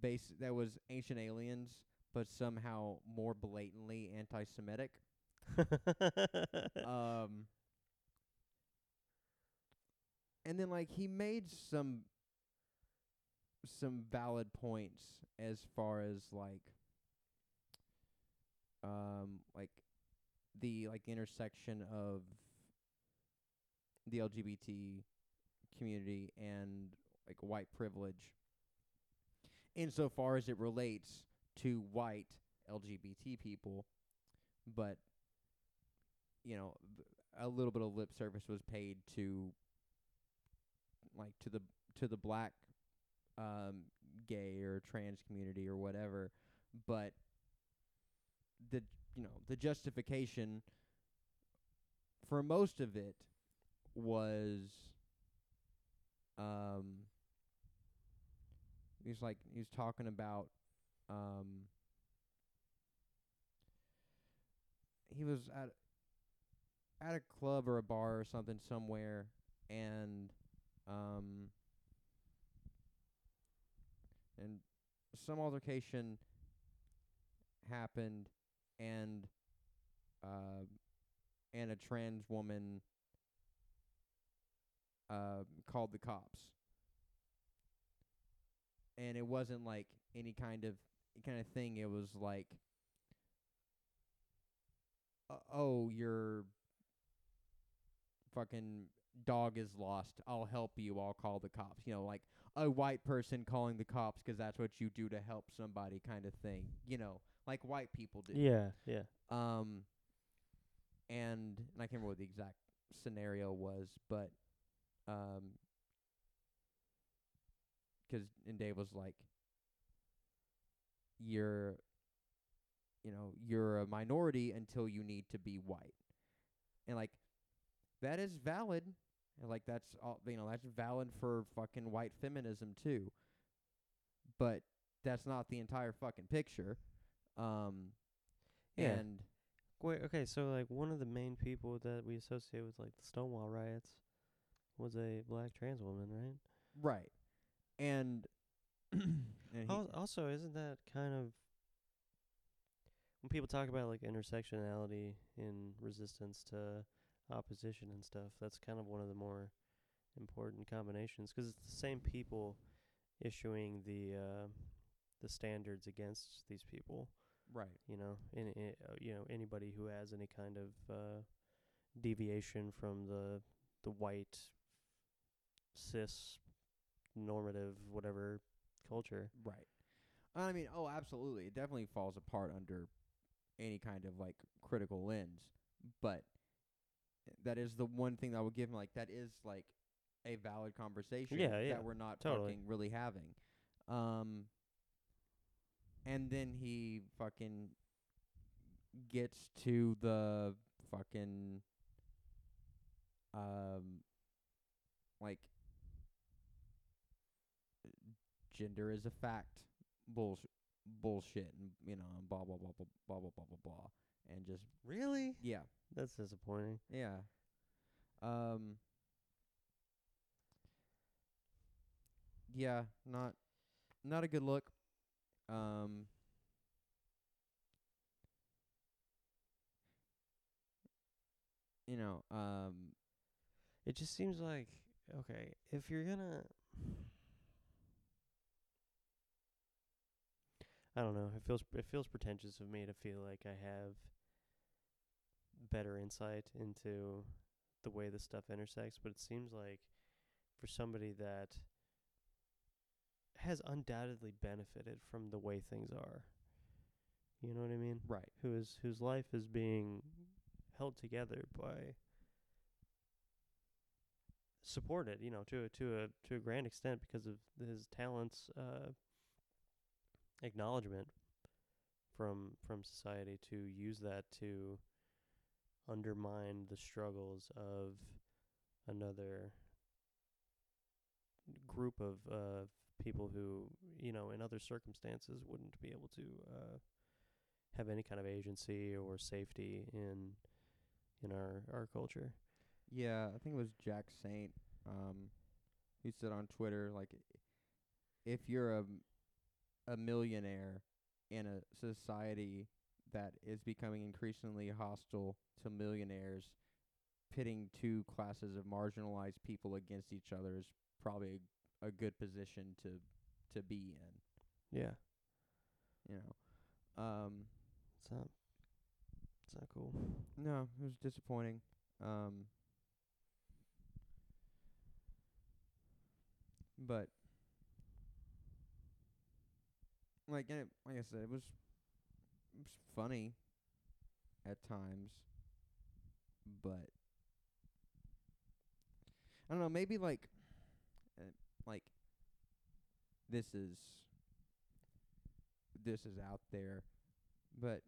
base that was ancient aliens but somehow more blatantly anti-semitic. Um and then like he made some some valid points as far as like um like the like intersection of the LGBT community and like white privilege insofar as it relates to white LGBT people but you know a little bit of lip service was paid to like to the to the black um gay or trans community or whatever but the you know, the justification for most of it was um he's like he's talking about um he was at at a club or a bar or something somewhere and um and some altercation happened and uh and a trans woman uh called the cops and it wasn't like any kind of kind of thing. It was like uh, oh your fucking dog is lost. I'll help you. I'll call the cops. You know like a white person calling the cops 'cause that's what you do to help somebody kind of thing you know like white people do. Yeah, yeah. um, and, and I can't remember what the exact scenario was, but um 'cause and Dave was like, "You're, you know, you're a minority until you need to be white," and like that is valid, and like that's all you know that's valid for fucking white feminism too, but that's not the entire fucking picture. Um, Yeah. and Wait, okay, so like one of the main people that we associate with like the Stonewall riots was a black trans woman, right? Right. And and he, Al- also, isn't that kind of when people talk about like intersectionality in resistance to opposition and stuff? That's kind of one of the more important combinations 'cause it's the same people issuing the uh, the standards against these people. right. You know, any uh, you know anybody who has any kind of uh, deviation from the the white cis normative whatever culture. Right. I mean, oh, absolutely. It definitely falls apart under any kind of like critical lens, but that is the one thing that I would give him like that is like a valid conversation Yeah, yeah, that we're not totally. fucking really having. Um and then he fucking gets to the fucking um like gender is a fact. Bullshit bullshit and you know and blah blah blah blah blah blah blah blah blah. And just Really? yeah. That's disappointing. yeah. Um yeah not not a good look. Um you know um It just seems like okay, if you're gonna I don't know, it feels it feels pretentious of me to feel like I have better insight into the way this stuff intersects, but it seems like for somebody that has undoubtedly benefited from the way things are. You know what I mean? right Who is whose life is being held together by supported, you know, to a to a to a grand extent because of his talents uh acknowledgement from from society to use that to undermine the struggles of another group of uh people who, you know, in other circumstances wouldn't be able to uh have any kind of agency or safety in in our our culture. Yeah, I think it was Jack Saint. Um, he said on Twitter like, if you're a a millionaire in a society that is becoming increasingly hostile to millionaires, pitting two classes of marginalized people against each other is probably a, a good position to to be in. Yeah. You know, um, It's not it's not cool. no, it was disappointing. Um, but like and it, like I said, it was, it was funny at times, but I don't know. Maybe like, eh, like this is this is out there, but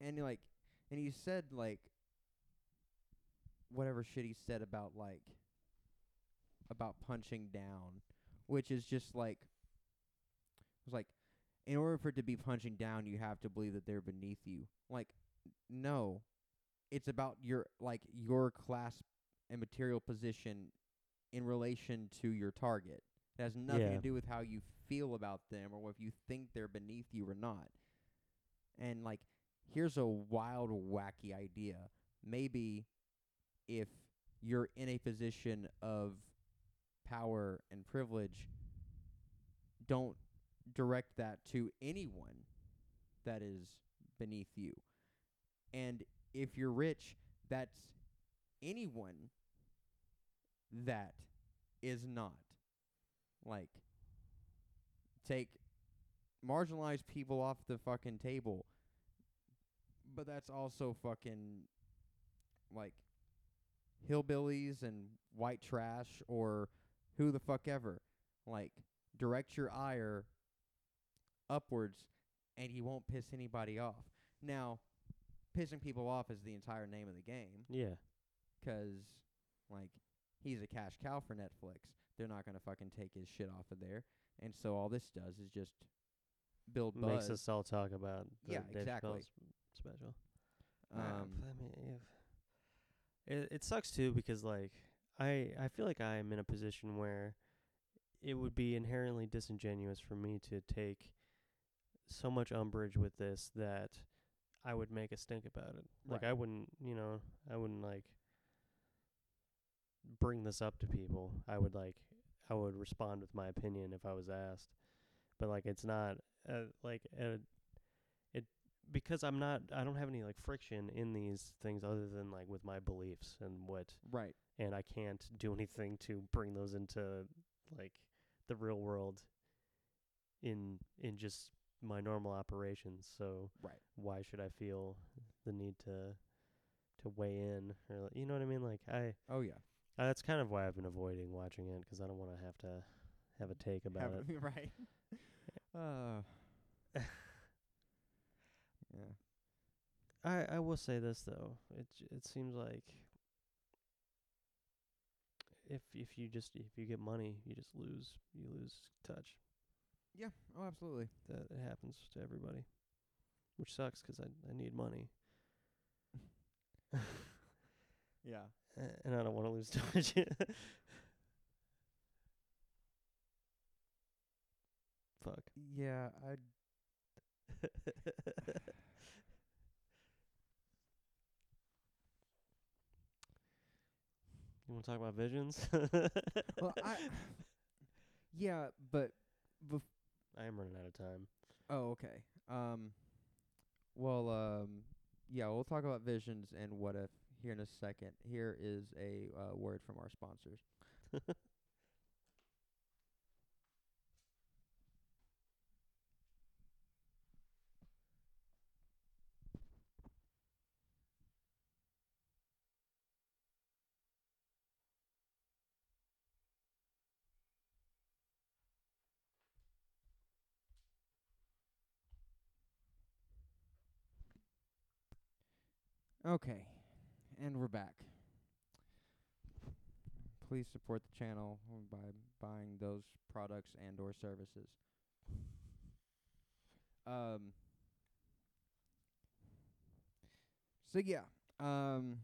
and like and he said like whatever shit he said about like about punching down, which is just like, it was like, in order for it to be punching down, you have to believe that they're beneath you. Like, no, it's about your like your class and material position in relation to your target. It has nothing Yeah. to do with how you feel about them or if you think they're beneath you or not. And like, here's a wild, wacky idea. Maybe if you're in a position of power and privilege, don't direct that to anyone that is beneath you. And if you're rich, that's anyone that is not. Like, take marginalized people off the fucking table. But that's also fucking like hillbillies and white trash or who the fuck ever. Like, direct your ire upwards and you won't piss anybody off. Now, pissing people off is the entire name of the game Yeah. 'cause like he's a cash cow for Netflix. They're not gonna fucking take his shit off of there, and so all this does is just build buzz. Makes us all talk about the Yeah, Dave exactly. Chappelle special. um, I mean, if it it sucks too because like I I feel like I'm in a position where it would be inherently disingenuous for me to take so much umbrage with this that I would make a stink about it. Like Right. I wouldn't, you know, I wouldn't like bring this up to people. I would like I would respond with my opinion if I was asked. But like it's not uh, like uh, it because I'm not I don't have any like friction in these things other than like with my beliefs and what right. and I can't do anything to bring those into like the real world in in just my normal operations. So Right. why should I feel the need to to weigh in or you know what I mean? Like I Oh yeah. uh, that's kind of why I've been avoiding watching it 'cause I don't want to have to have a take about Have- it. right. uh. yeah. I I will say this though. It j- it seems like if if you just if you get money, you just lose you lose touch. Yeah. Oh, absolutely. That it happens to everybody, which sucks 'cause I I need money Yeah. a- and I don't want to lose touch. Fuck. Yeah. I. You want to talk about visions? Well, I. Yeah, but. Bef- I am running out of time. oh, okay. Um. Well, um. Yeah, we'll talk about visions and what if here in a second. Here is a uh, word from our sponsors. Okay, and we're back. Please support the channel by buying those products and or services. Um. So yeah, um,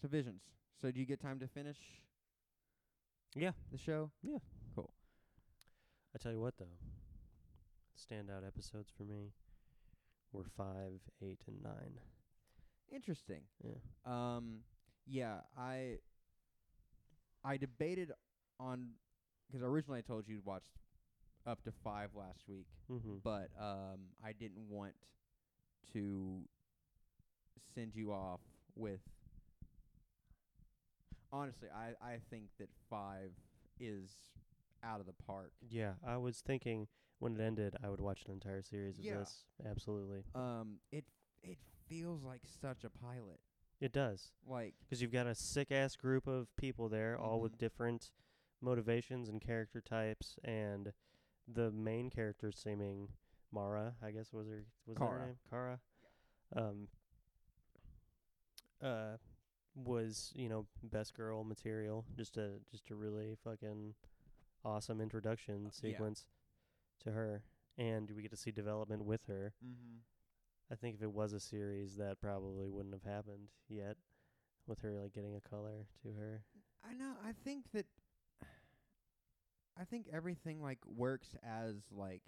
so visions. So do you get time to finish Yeah. the show? Yeah, cool. I tell you what though, standout episodes for me were five, eight, and nine. Interesting. Yeah. Um, yeah, I I debated on because originally I told you to watch up to five last week, Mm-hmm. but um, I didn't want to send you off with. Honestly, I I think that five is out of the park. Yeah, I was thinking when it ended, I would watch an entire series of Yeah. this. Absolutely, Um, it it feels like such a pilot. it does. Like 'Cause you've got a sick ass group of people there, all with Mhm. different motivations and character types, and the main character seeming Mara, I guess was her was her name? Kara. um, uh, was you know best girl material. Just a just a really fucking awesome introduction yeah. sequence to her, and we get to see development with her. Mm-hmm. I think if it was a series, that probably wouldn't have happened yet, with her like getting a color to her. I know. I think that. I think everything like works as like.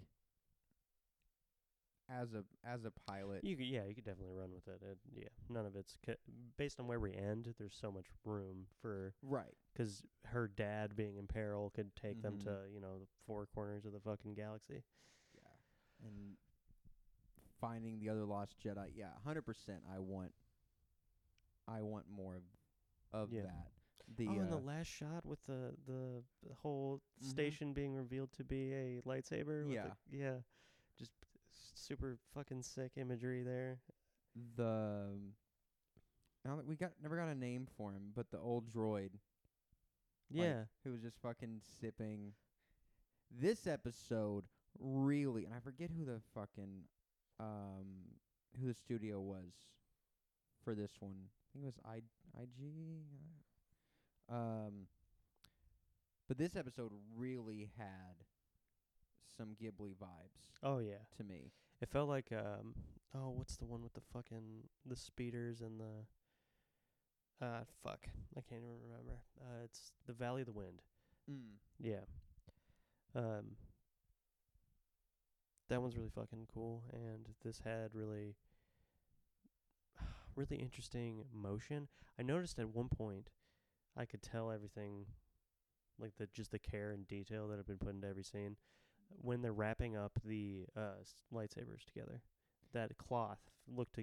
As a as a pilot. You could, yeah, you could definitely run with it. it yeah, none of it's ca- based on where we end. There's so much room for Right. 'cause her dad being in peril could take them Mhm. to you know the four corners of the fucking galaxy. Yeah. And finding the other lost Jedi. Yeah, 100% I want I want more of of Yeah. that. The oh, and the uh, last shot with the the, the whole Mhm. station being revealed to be a lightsaber. with Yeah. the- yeah, just super fucking sick imagery there. the now that we got never got a name for him, but the old droid like, Yeah, who was just fucking sipping. This episode really, and I forget who the fucking um who the studio was for this one. I think it was I IG. Um, but this episode really had some Ghibli vibes oh yeah. to me. It felt like um oh what's the one with the fucking the speeders and the uh fuck I can't even remember. Uh it's the Valley of the Wind. Mm. Yeah. Um that one's really fucking cool and this had really really interesting motion. I noticed at one point I could tell everything like the just the care and detail that had been put into every scene when they're wrapping up the uh s- lightsabers together. That cloth looked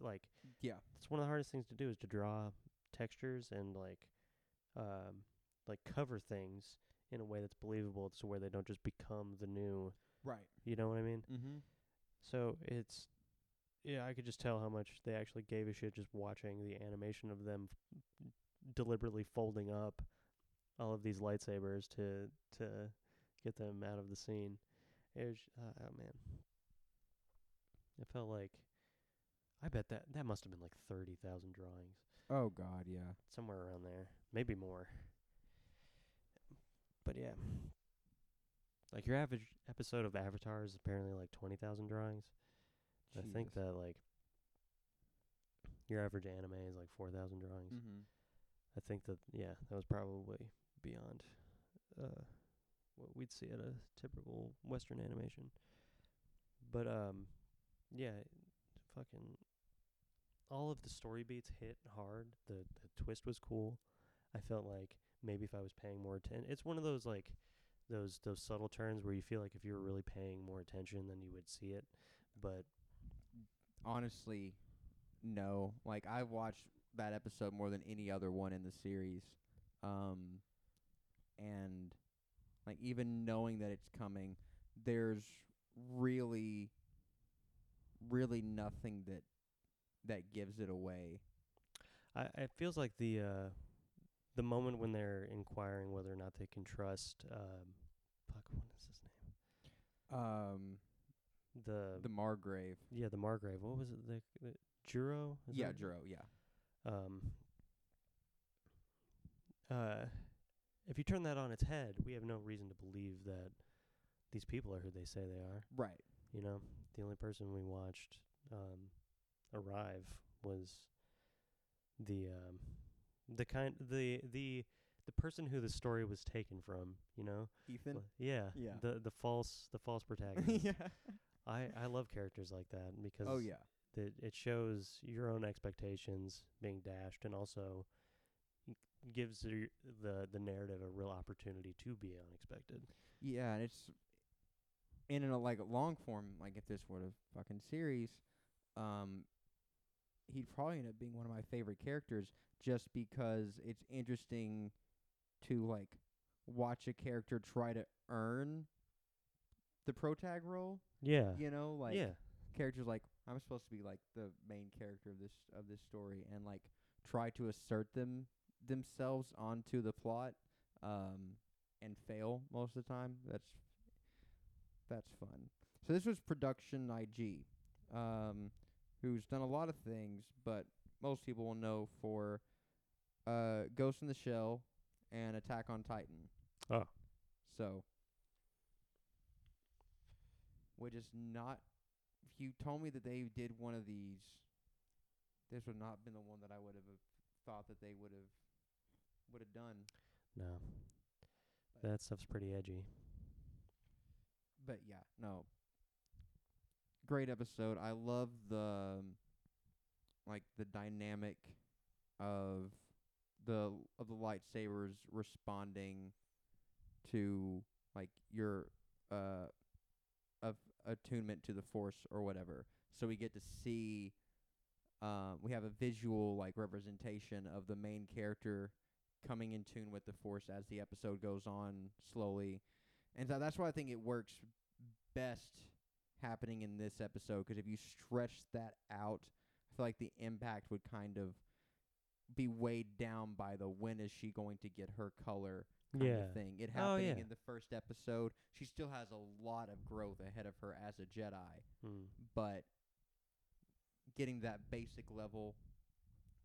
like Yeah. it's one of the hardest things to do is to draw textures and like um like cover things in a way that's believable to where they don't just become the new Right. you know what I mean? Mm-hmm. So it's yeah, I could just tell how much they actually gave a shit just watching the animation of them f- deliberately folding up all of these lightsabers to to get them out of the scene. It was uh, oh man. It felt like I bet that that must have been like 30,000 drawings Oh God, yeah. somewhere around there, maybe more. But yeah. Like your average episode of Avatar is apparently like 20,000 drawings. I think that like your average anime is like 4,000 drawings. Mm-hmm. I think that yeah, that was probably beyond uh what we'd see at a typical western animation. But um yeah, fucking all of the story beats hit hard. The the twist was cool. I felt like maybe if I was paying more attention, it's one of those like those those subtle turns where you feel like if you were really paying more attention, then you would see it. But honestly, no. Like I've watched that episode more than any other one in the series, um, and like even knowing that it's coming, there's really, really nothing that that gives it away. I it feels like the uh the moment when they're inquiring whether or not they can trust um fuck what is his name? Um, the, the Margrave, yeah the Margrave. What was it? The, the Juro? Is yeah, Juro, yeah, um uh if you turn that on its head we have no reason to believe that these people are who they say they are. Right, you know the only person we watched um arrive was the um the kind the the the person who the story was taken from you know Ethan. L- yeah Yeah. the the false the false protagonist yeah. i i love characters like that because Oh yeah. that it shows your own expectations being dashed and also gives the the the narrative a real opportunity to be unexpected Yeah, and it's in a like long form. Like if this were a fucking series, um, he'd probably end up being one of my favorite characters just because it's interesting to like watch a character try to earn the protag role. yeah You know, like yeah characters like I'm supposed to be like the main character of this of this story and like try to assert them themselves onto the plot um and fail most of the time. That's that's fun. So this was production IG. Um who's done a lot of things, but most people will know for uh, Ghost in the Shell and Attack on Titan. Oh. So, which is not. If you told me that they did one of these, this would not have been the one that I would have thought that they would have would have done. No. But- That stuff's pretty edgy. But yeah, no. Great episode. I love the um, like the dynamic of the of the lightsabers responding to like your uh of attunement to the force or whatever. So we get to see um we have a visual like representation of the main character coming in tune with the force as the episode goes on slowly. And so that's why I think it works best happening in this episode 'cause if you stretch that out, I feel like the impact would kind of be weighed down by the when is she going to get her color kind Yeah. of thing. It Oh, happening yeah. in the first episode. She still has a lot of growth ahead of her as a Jedi, Mm. but getting that basic level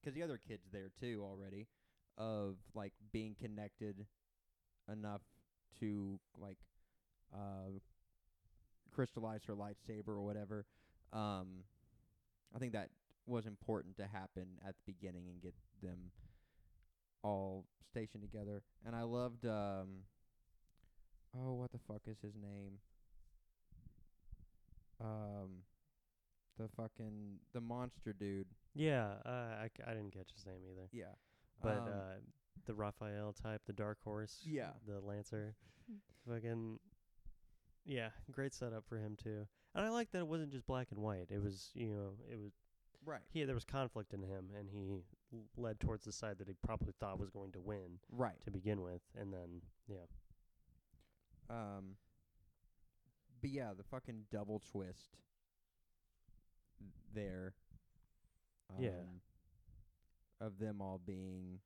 'cause the other kid's there too already of like being connected enough to like uh crystallize her lightsaber or whatever. Um I think that was important to happen at the beginning and get them all stationed together. And I loved um oh what the fuck is his name? Um the fucking the monster dude. Yeah, uh, I, c- I didn't catch his name either. Yeah. But Um, uh, the Raphael type, the Dark Horse, Yeah. the Lancer, fucking, yeah, great setup for him too. And I like that it wasn't just black and white. It was, you know, it was right. he there was conflict in him, and he l- led towards the side that he probably thought was going to win Right. to begin with, and then yeah, Um But yeah, the fucking double twist there. Yeah. um, Of them all being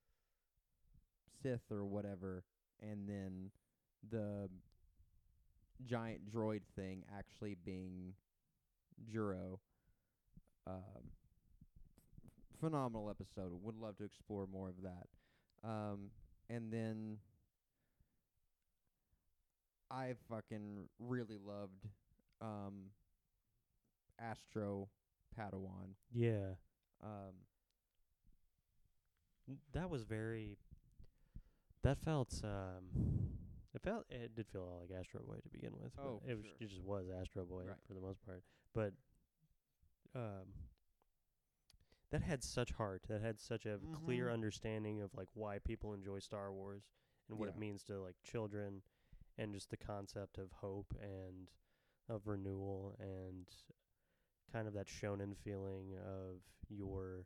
Sith or whatever and then the giant droid thing actually being Juro. Um phenomenal episode. Would love to explore more of that. Um and then I fucking really loved um Astro Padawan. yeah, Um that was very. That felt um, it felt it did feel like Astro Boy to begin with. but Oh, it was sure. it just was Astro Boy Right. for the most part, but um, that had such heart. That had such a clear Mhm. understanding of like why people enjoy Star Wars and what it means to like children, and just the concept of hope and of renewal and kind of that shonen feeling of your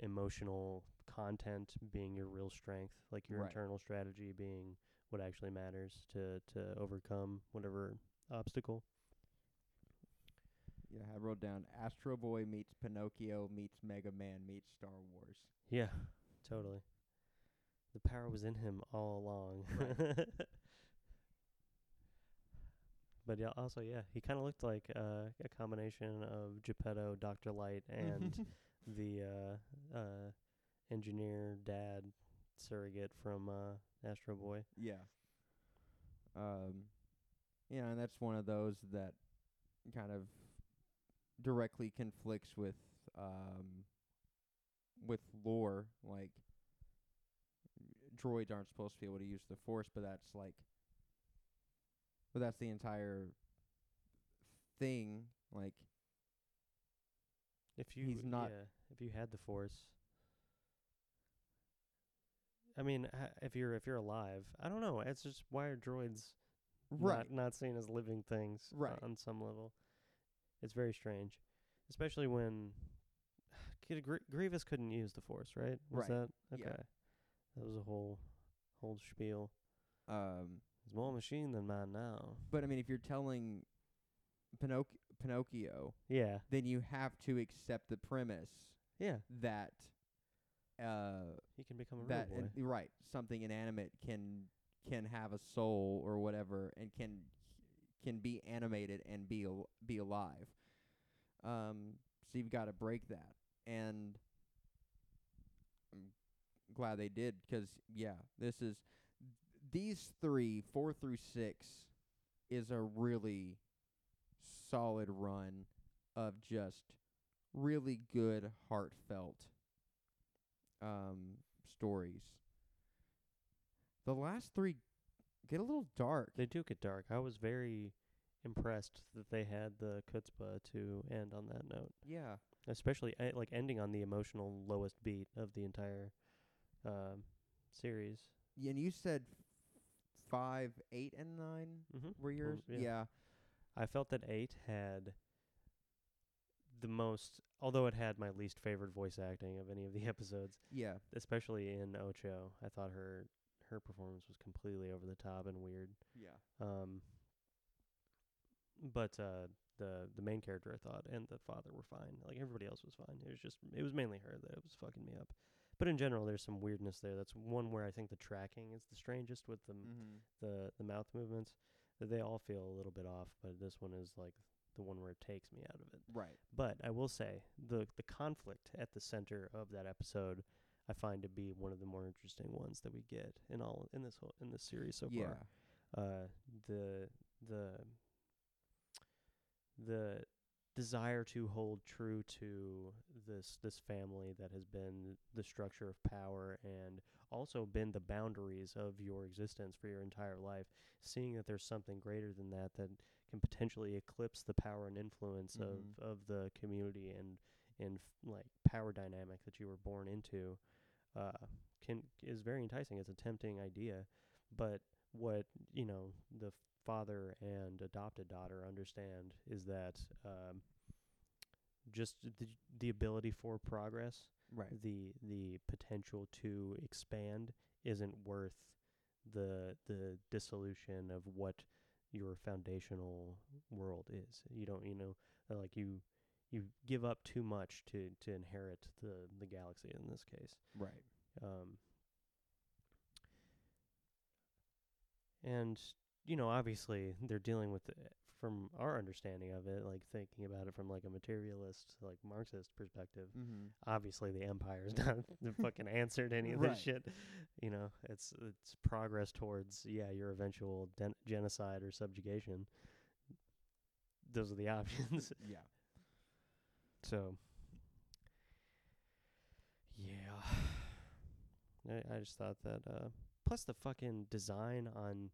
emotional content being your real strength, like your Right. internal strategy being what actually matters to to overcome whatever obstacle. Yeah, I wrote down Astro Boy meets Pinocchio meets Mega Man meets Star Wars. Yeah, totally. The power was in him all along. but yeah, also yeah, he kind of looked like uh, a combination of Geppetto, Doctor Light, and the uh, uh, engineer dad surrogate from uh, Astro Boy. yeah. Um yeah, and that's one of those that kind of directly conflicts with um with lore like droids aren't supposed to be able to use the force but that's like but that's the entire thing like If you He's not- yeah, if you had the Force. I mean, ha- if you're if you're alive, I don't know. It's just why are droids right not, not seen as living things uh, Right. on some level. It's very strange, especially when Kid Gr- Grievous couldn't use the Force, right? Was Right. that Yeah. okay? That was a whole whole spiel. um It's more machine than man now. but i mean if you're telling Pinoc- pinocchio Yeah, then you have to accept the premise yeah. that uh He can become a that real boy. in- right something inanimate can can have a soul or whatever and can can be animated and be al- be alive um So you've got to break that, and I'm glad they did 'cause yeah, this is these three, four through six, is a really solid run of just really good, heartfelt um, stories. The last three get a little dark. They do get dark. I was very impressed that they had the chutzpah to end on that note, Yeah. especially uh, like ending on the emotional lowest beat of the entire um, series. Yeah, and you said f- five, eight, and nine Mm-hmm. were yours. yeah. yeah. I felt that eight had the most, although it had my least favorite voice acting of any of the episodes, Yeah. especially in Ocho. I thought her her performance was completely over the top and weird. Yeah. Um, but uh, the the main character I thought and the father were fine. Like everybody else was fine. It was just it was mainly her that it was fucking me up. But in general, there's some weirdness there. That's one where I think the tracking is the strangest with the Mm-hmm. the the mouth movements. They all feel a little bit off, but this one is like the one where it takes me out of it. Right. But I will say the the conflict at the center of that episode, I find to be one of the more interesting ones that we get in all in this whole in this series so yeah. far. Uh, the the the desire to hold true to this this family that has been the structure of power and also been the boundaries of your existence for your entire life seeing that there's something greater than that that can potentially eclipse the power and influence Mhm. of of the community and and f- like power dynamic that you were born into uh can is very enticing it's a tempting idea but what you know the father and adopted daughter understand is that um, just the, the ability for progress, Right. the the potential to expand, isn't worth the the dissolution of what your foundational world is. You don't, you know, like you you give up too much to to inherit the the galaxy in this case. Right. Um, and you know, obviously, they're dealing with, it from our understanding of it, like thinking about it from like a materialist, like Marxist perspective. Mm-hmm. Obviously, the empire's not the fucking answer to any of Right. this shit. You know, it's it's progress towards yeah your eventual den- genocide or subjugation. Those are the options. Yeah. So, yeah, I, I just thought that. Uh, plus, the fucking design on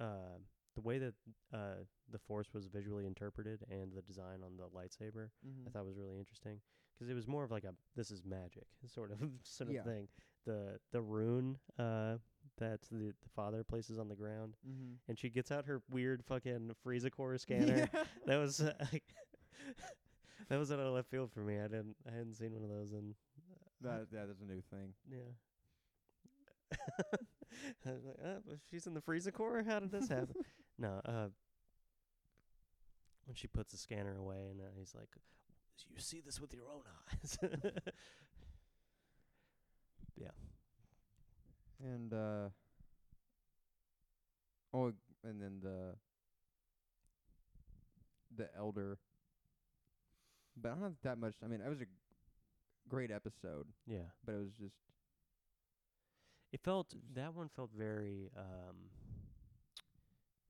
uh, the way that uh, the Force was visually interpreted and the design on the lightsaber, Mm-hmm. I thought was really interesting because it was more of like a this is magic sort of sort of Yeah. thing. The the rune uh, that the the father places on the ground, Mm-hmm. and she gets out her weird fucking Frieza core scanner that was uh, that was out of left field for me. I didn't I hadn't seen one of those in that yeah, that's a new thing. yeah. I was like, oh, she's in the freezer core. How did this happen? no, uh, when she puts the scanner away, and uh, he's like, "You see this with your own eyes." Yeah. And uh oh, and then the the elder. But I don't have that much. I mean, it was a great episode, yeah, but it was just it felt that one felt very. um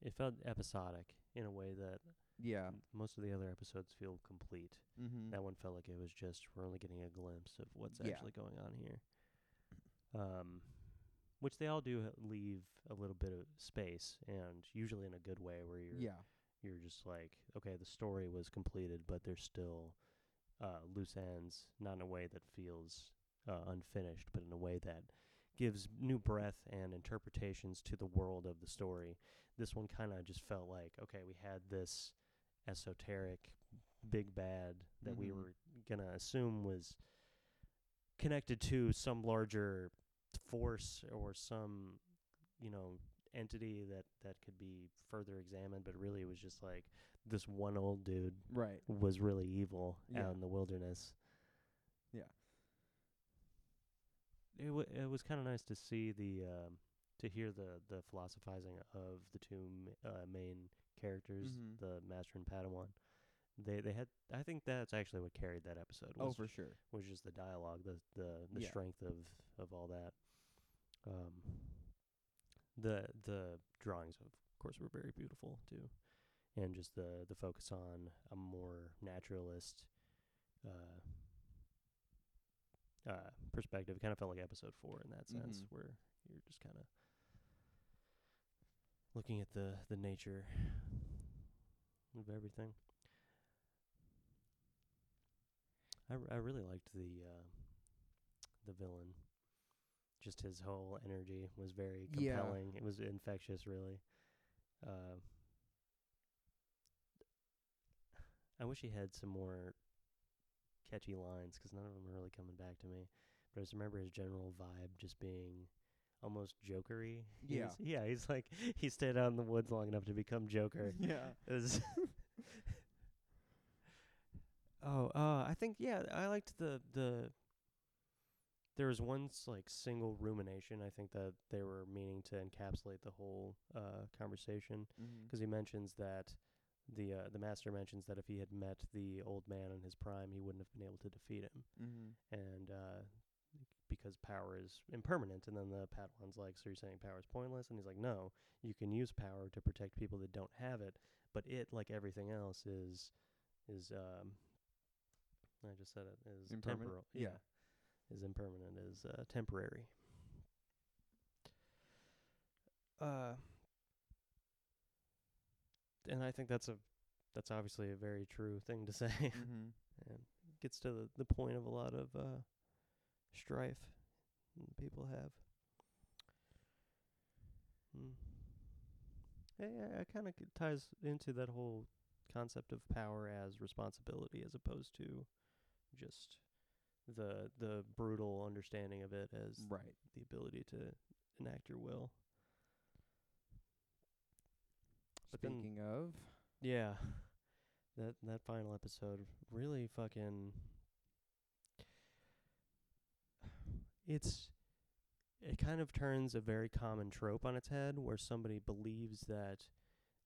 It felt episodic in a way that yeah. most of the other episodes feel complete. Mm-hmm. That one felt like it was just we're only getting a glimpse of what's Yeah. actually going on here. Um, which they all do leave a little bit of space, and usually in a good way, where you're yeah. You're just like, okay, the story was completed, but there's still uh, loose ends, not in a way that feels uh, unfinished, but in a way that gives new breath and interpretations to the world of the story. This one kind of just felt like, okay, we had this esoteric big bad that we Mhm. were gonna assume was connected to some larger force or some you know entity that that could be further examined but really it was just like this one old dude Right. was really evil Yeah. out in the wilderness Yeah. it, w- it was kind of nice to see the um, to hear the the philosophizing of the two m- uh, main characters Mhm. the master and padawan they they had I think that's actually what carried that episode. Oh, Was for sure. was just the dialogue, the the the Yeah. strength of of all that. Um, the the drawings, of course, were very beautiful too, and just the the focus on a more naturalist uh, uh, perspective It kind of felt like episode four in that sense, Mhm. where you're just kind of looking at the the nature of everything. I, r- I really liked the uh, the villain. Just his whole energy was very Yeah. compelling. It was infectious, really. Uh, I wish he had some more catchy lines 'cause none of them are really coming back to me. But I just remember his general vibe just being almost jokery. Yeah. He's, yeah. He's like he stayed out in the woods long enough to become Joker. Yeah. It was oh, uh, I think yeah, I liked the the. There was one s- like single rumination. I think that they were meaning to encapsulate the whole uh, conversation Mm-hmm. because he mentions that the uh, the master mentions that if he had met the old man in his prime, he wouldn't have been able to defeat him, Mm-hmm. and uh, because power is impermanent. And then the Padawan's like, "So you're saying power is pointless?" And he's like, "No, you can use power to protect people that don't have it, but it, like everything else, is is um, I just said it is Impermanent? temporal. Yeah. yeah, is impermanent, is uh, temporary." Uh, and I think that's a that's obviously a very true thing to say, mm-hmm. and gets to the, the point of a lot of uh, strife people have. Mm. Yeah, yeah, it kind of ties into that whole concept of power as responsibility, as opposed to just the the brutal understanding of it as Right. the ability to enact your will. But then- Speaking of, Yeah. That that final episode really fucking it's it kind of turns a very common trope on its head where somebody believes that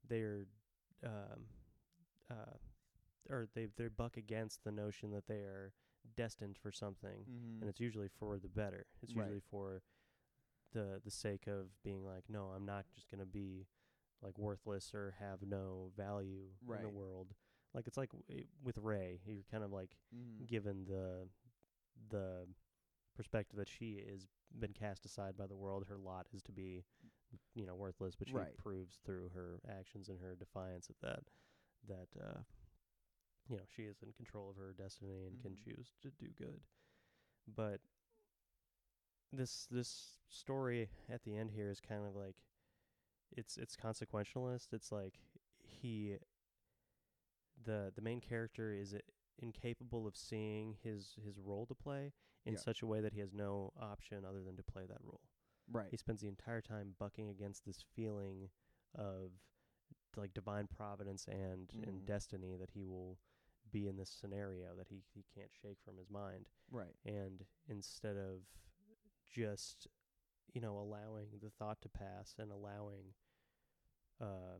they're um uh or they they buck against the notion that they are destined for something mm-hmm. and it's usually for the better. It's Right. usually for the the sake of being like, no, I'm not just gonna be like worthless or have no value in the world. Like it's like w- i- with Rey, you're kind of like mm-hmm. given the the perspective that she is been cast aside by the world. Her lot is to be, you know, worthless, but she Right. proves through her actions and her defiance of that that uh, you know she is in control of her destiny and can Mhm. choose to do good. But this this story at the end here is kind of like it's it's consequentialist. It's like he the the main character is i- incapable of seeing his his role to play in Yeah. such a way that he has no option other than to play that role. right. He spends the entire time bucking against this feeling of like divine providence and Mhm. and destiny that he will be in this scenario that he he can't shake from his mind right. and instead of just you know allowing the thought to pass and allowing uh,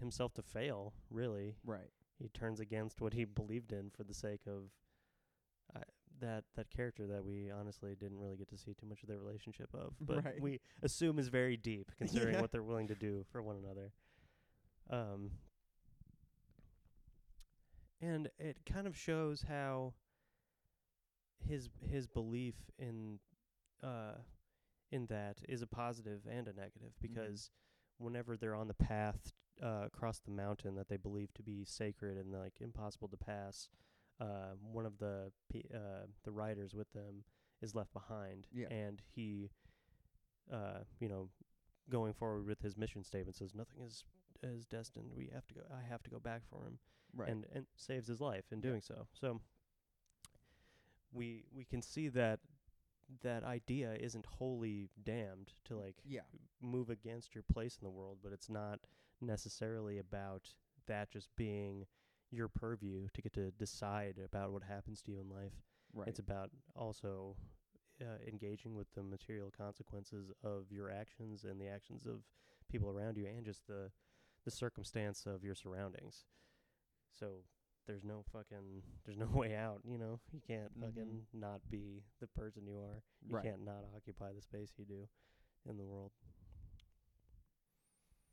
himself to fail really Right. he turns against what he believed in for the sake of uh, that that character that we honestly didn't really get to see too much of their relationship of but Right. we assume is very deep considering Yeah. what they're willing to do for one another um and it kind of shows how his his belief in uh in that is a positive and a negative because whenever they're on the path uh, across the mountain that they believe to be sacred and like impossible to pass, uh, one of the uh, the riders with them is left behind, Yeah. and he, uh, you know, going forward with his mission statement says nothing is is destined. We have to go. I have to go back for him Right. and and saves his life in doing so. So we we can see that that idea isn't wholly damned to like yeah. move against your place in the world, but it's not necessarily about that just being your purview to get to decide about what happens to you in life. Right. It's about also uh, engaging with the material consequences of your actions and the actions of people around you, and just the the circumstance of your surroundings. So there's no fucking there's no way out. You know, you can't Mhm. fucking not be the person you are. You right. can't not occupy the space you do in the world.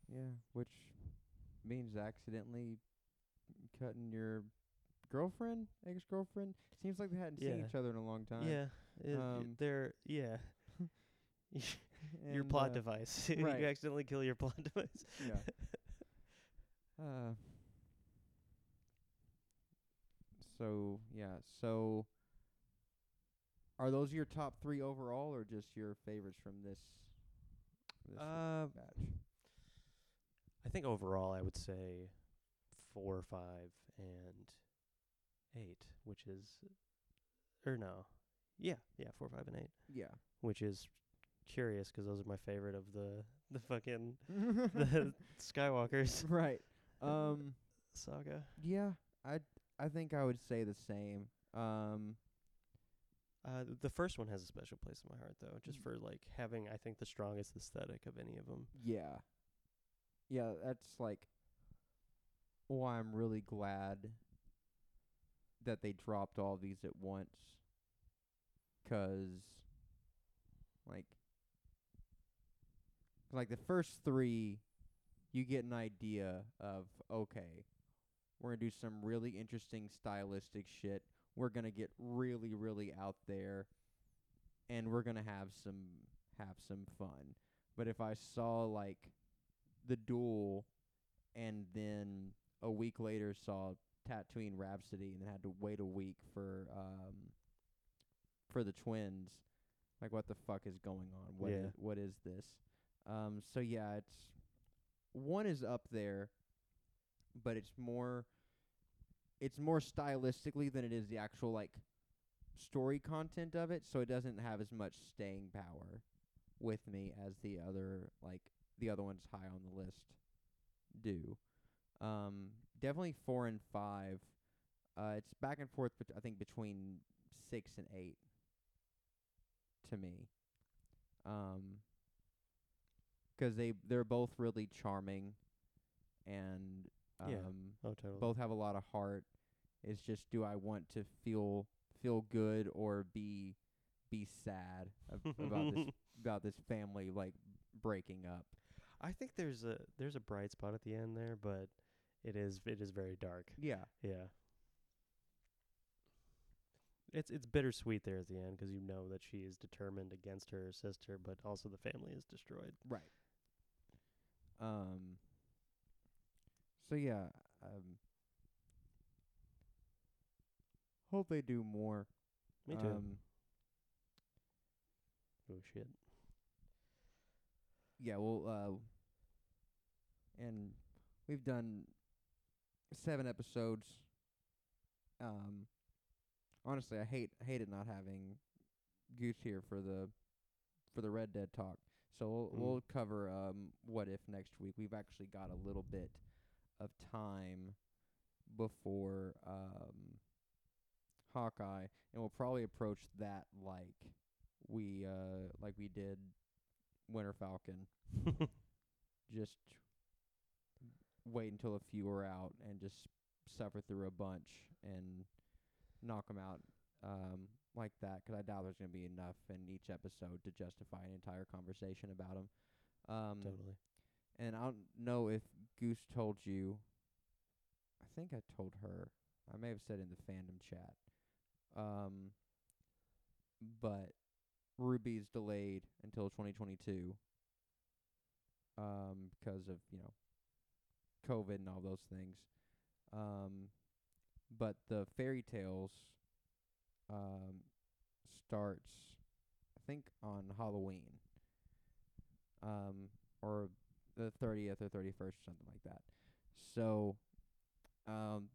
Yeah, which means accidentally cutting your girlfriend, ex girlfriend. Seems like they hadn't seen each other in a long time. Yeah, it, Um, they're yeah. your plot uh, device. right. you accidentally kill your plot device. Yeah. uh. So yeah, so are those your top three overall, or just your favorites from this? this Uh, batch? I think overall, I would say four, five, and eight, which is, or no, yeah, yeah, four, five, and eight, Yeah. which is curious 'cause those are my favorite of the the fucking the Skywalkers right. Um. saga. Yeah. I I think I would say the same. Um. Uh, the first one has a special place in my heart, though, just Mm. for like having, I think, the strongest aesthetic of any of them. Yeah. Yeah, that's like why I'm really glad that they dropped all these at once. 'Cause like like the first 3 you get an idea of okay, we're going to do some really interesting stylistic shit. We're going to get really really out there and we're going to have some have some fun. But if I saw like the duel and then a week later saw Tatooine Rhapsody and then had to wait a week for um for the twins, like what the fuck is going on? What Yeah. what is this? Um so yeah, it's one is up there, but it's more it's more stylistically than it is the actual like story content of it, so it doesn't have as much staying power with me as the other like the other ones high on the list do. Um, definitely four and five. Uh, it's back and forth, bet- I think between six and eight. To me, um, 'cause they they're both really charming, and um, Yeah. Oh, totally. both have a lot of heart. It's just do I want to feel feel good or be be sad ab- about this about this family like breaking up. I think there's a there's a bright spot at the end there, but it is it is very dark. Yeah. Yeah. It's it's bittersweet there at the end 'cause you know that she is determined against her sister, but also the family is destroyed. Right. Um So yeah, um hope they do more. Me too. Um oh shit. yeah, well uh and we've done seven episodes. Um honestly, I hate hated not having Goose here for the for the Red Dead talk. So we'll Mm. we'll cover um what if next week. We've actually got a little bit of time before um Hawkeye and we'll probably approach that like we uh like we did Winter Falcon. Just wait until a few are out and just suffer through a bunch and knock 'em out um like that 'cause I doubt there's going to be enough in each episode to justify an entire conversation about 'em. Um totally. and I don't know if Goose told you. I think I told her. I may have said in the fandom chat. Um, but Ruby's delayed until 2022. Um, because of you know, COVID and all those things. Um, but the fairy tales, um, starts, I think on Halloween. Um, or the thirtieth or thirty first or something like that. So um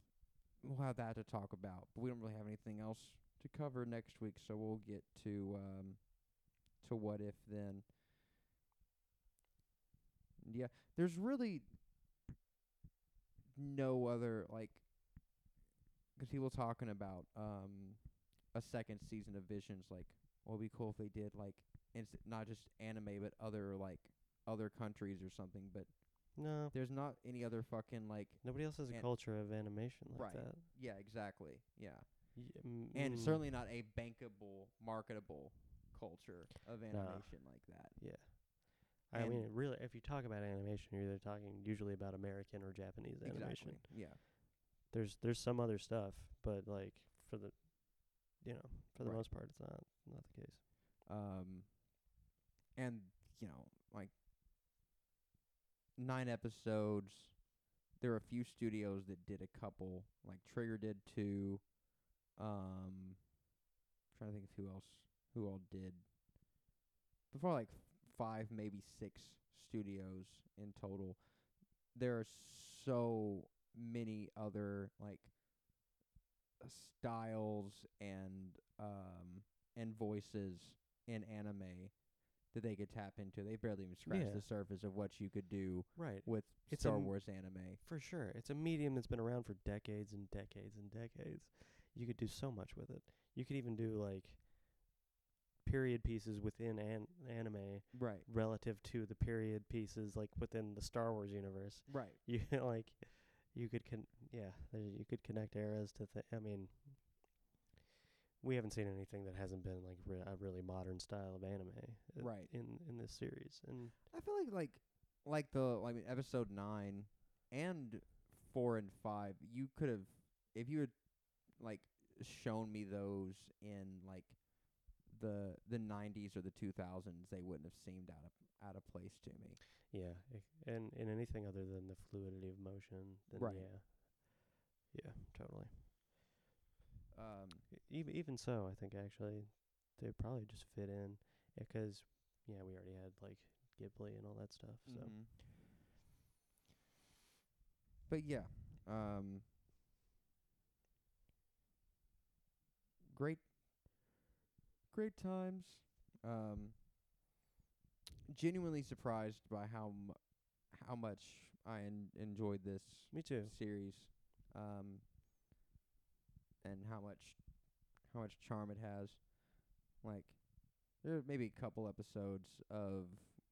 we'll have that to talk about. But we don't really have anything else to cover next week, so we'll get to um to what if then. Yeah, there's really no other like 'cause people talking about um a second season of Visions like what would be cool if they did like inst- not just anime but other like other countries or something but No, There's not any other fucking like nobody else has a culture of animation like Right. that. yeah, exactly. Yeah. Y- mm, And mm, certainly not a bankable, marketable culture of animation like that. Yeah. I and- mean, really, if you talk about animation, you're either talking usually about American or Japanese animation. Exactly. Yeah. There's there's some other stuff, but like for the, you know, for the Right. most part, it's not not the case. Um and you know, like nine episodes. There are a few studios that did a couple. Like Trigger did two. Um trying to think of who else who all did. Before like five, maybe six studios in total. There are so many other like styles and um and voices in anime that they could tap into. They barely even scratched Yeah. the surface of what you could do Right. with It's Star a m- Wars anime. For sure. It's a medium that's been around for decades and decades and decades. You could do so much with it. You could even do like period pieces within an anime Right. relative to the period pieces like within the Star Wars universe. Right. You like you could con- yeah, there- you could connect eras to th- I mean we haven't seen anything that hasn't been like re- a really modern style of anime uh, Right. in in this series. And I feel like like like the like episode nine and four and five, you could have if you had like shown me those in like the the nineties or the two thousands, they wouldn't have seemed out of out of place to me. Yeah, and in anything other than the fluidity of motion, then Right. yeah, yeah, totally. Um Even even so, I think actually they probably just fit in because yeah, we already had like Ghibli and all that stuff. So mhm. But yeah, um great great times. Um genuinely surprised by how m- how much I en- enjoyed this me too. series um and how much how much charm it has like there are maybe a couple episodes of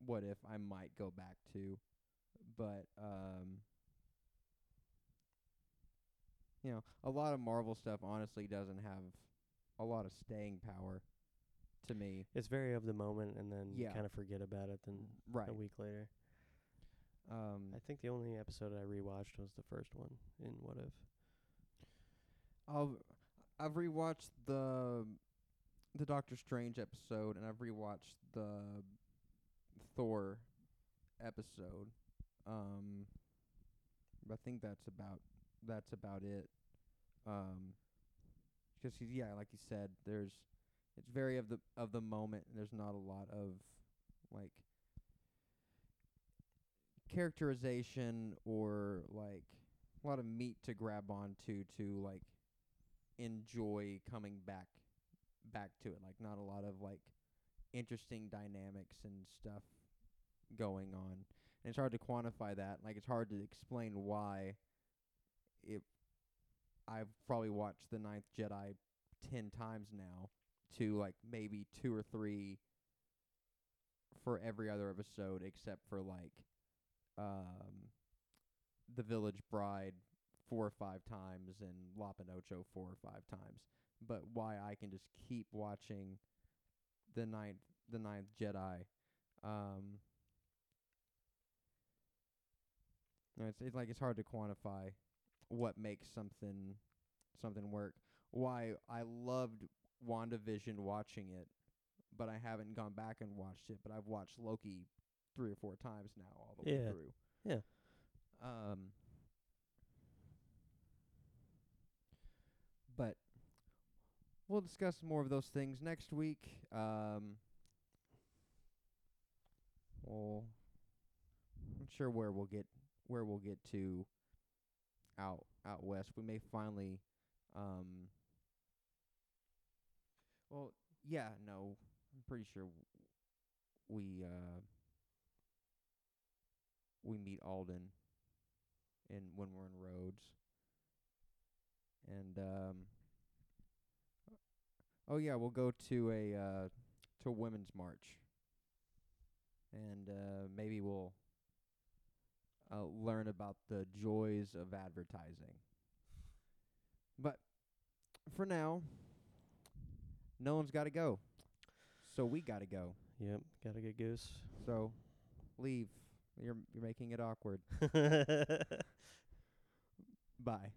what if I might go back to but um you know a lot of Marvel stuff honestly doesn't have a lot of staying power to me It's very of the moment, and then Yeah. you kind of forget about it. Then right a week later, um I think the only episode I rewatched was the first one in What If. I've I've rewatched the the Doctor Strange episode and I've rewatched the Thor episode. Um I think that's about that's about it. Um 'cause he's yeah, like you said, there's it's very of the of the moment and there's not a lot of like characterization or like a lot of meat to grab onto to like enjoy coming back back to it. Like not a lot of like interesting dynamics and stuff going on. And it's hard to quantify that. Like it's hard to explain why it I've probably watched the ninth Jedi 10 times now to like maybe two or three for every other episode except for like um the village bride four or five times and Lop and Ochō four or five times. But why I can just keep watching the ninth the ninth Jedi. Um no, it's it's like it's hard to quantify what makes something something work. Why I loved WandaVision watching it, but I haven't gone back and watched it, but I've watched Loki three or four times now all the way Yeah. through. Yeah. Um but we'll discuss more of those things next week. Um well I'm sure where we'll get where we'll get to out out west. We may finally um well yeah, no. I'm pretty sure we uh we meet Alden in when we're in Rhodes. And um Oh yeah, we'll go to a uh to a women's march. And uh maybe we'll uh, learn about the joys of advertising. But for now, no one's got to go. So we got to go. Yep, gotta get goose. So leave. You're you're making it awkward. Bye.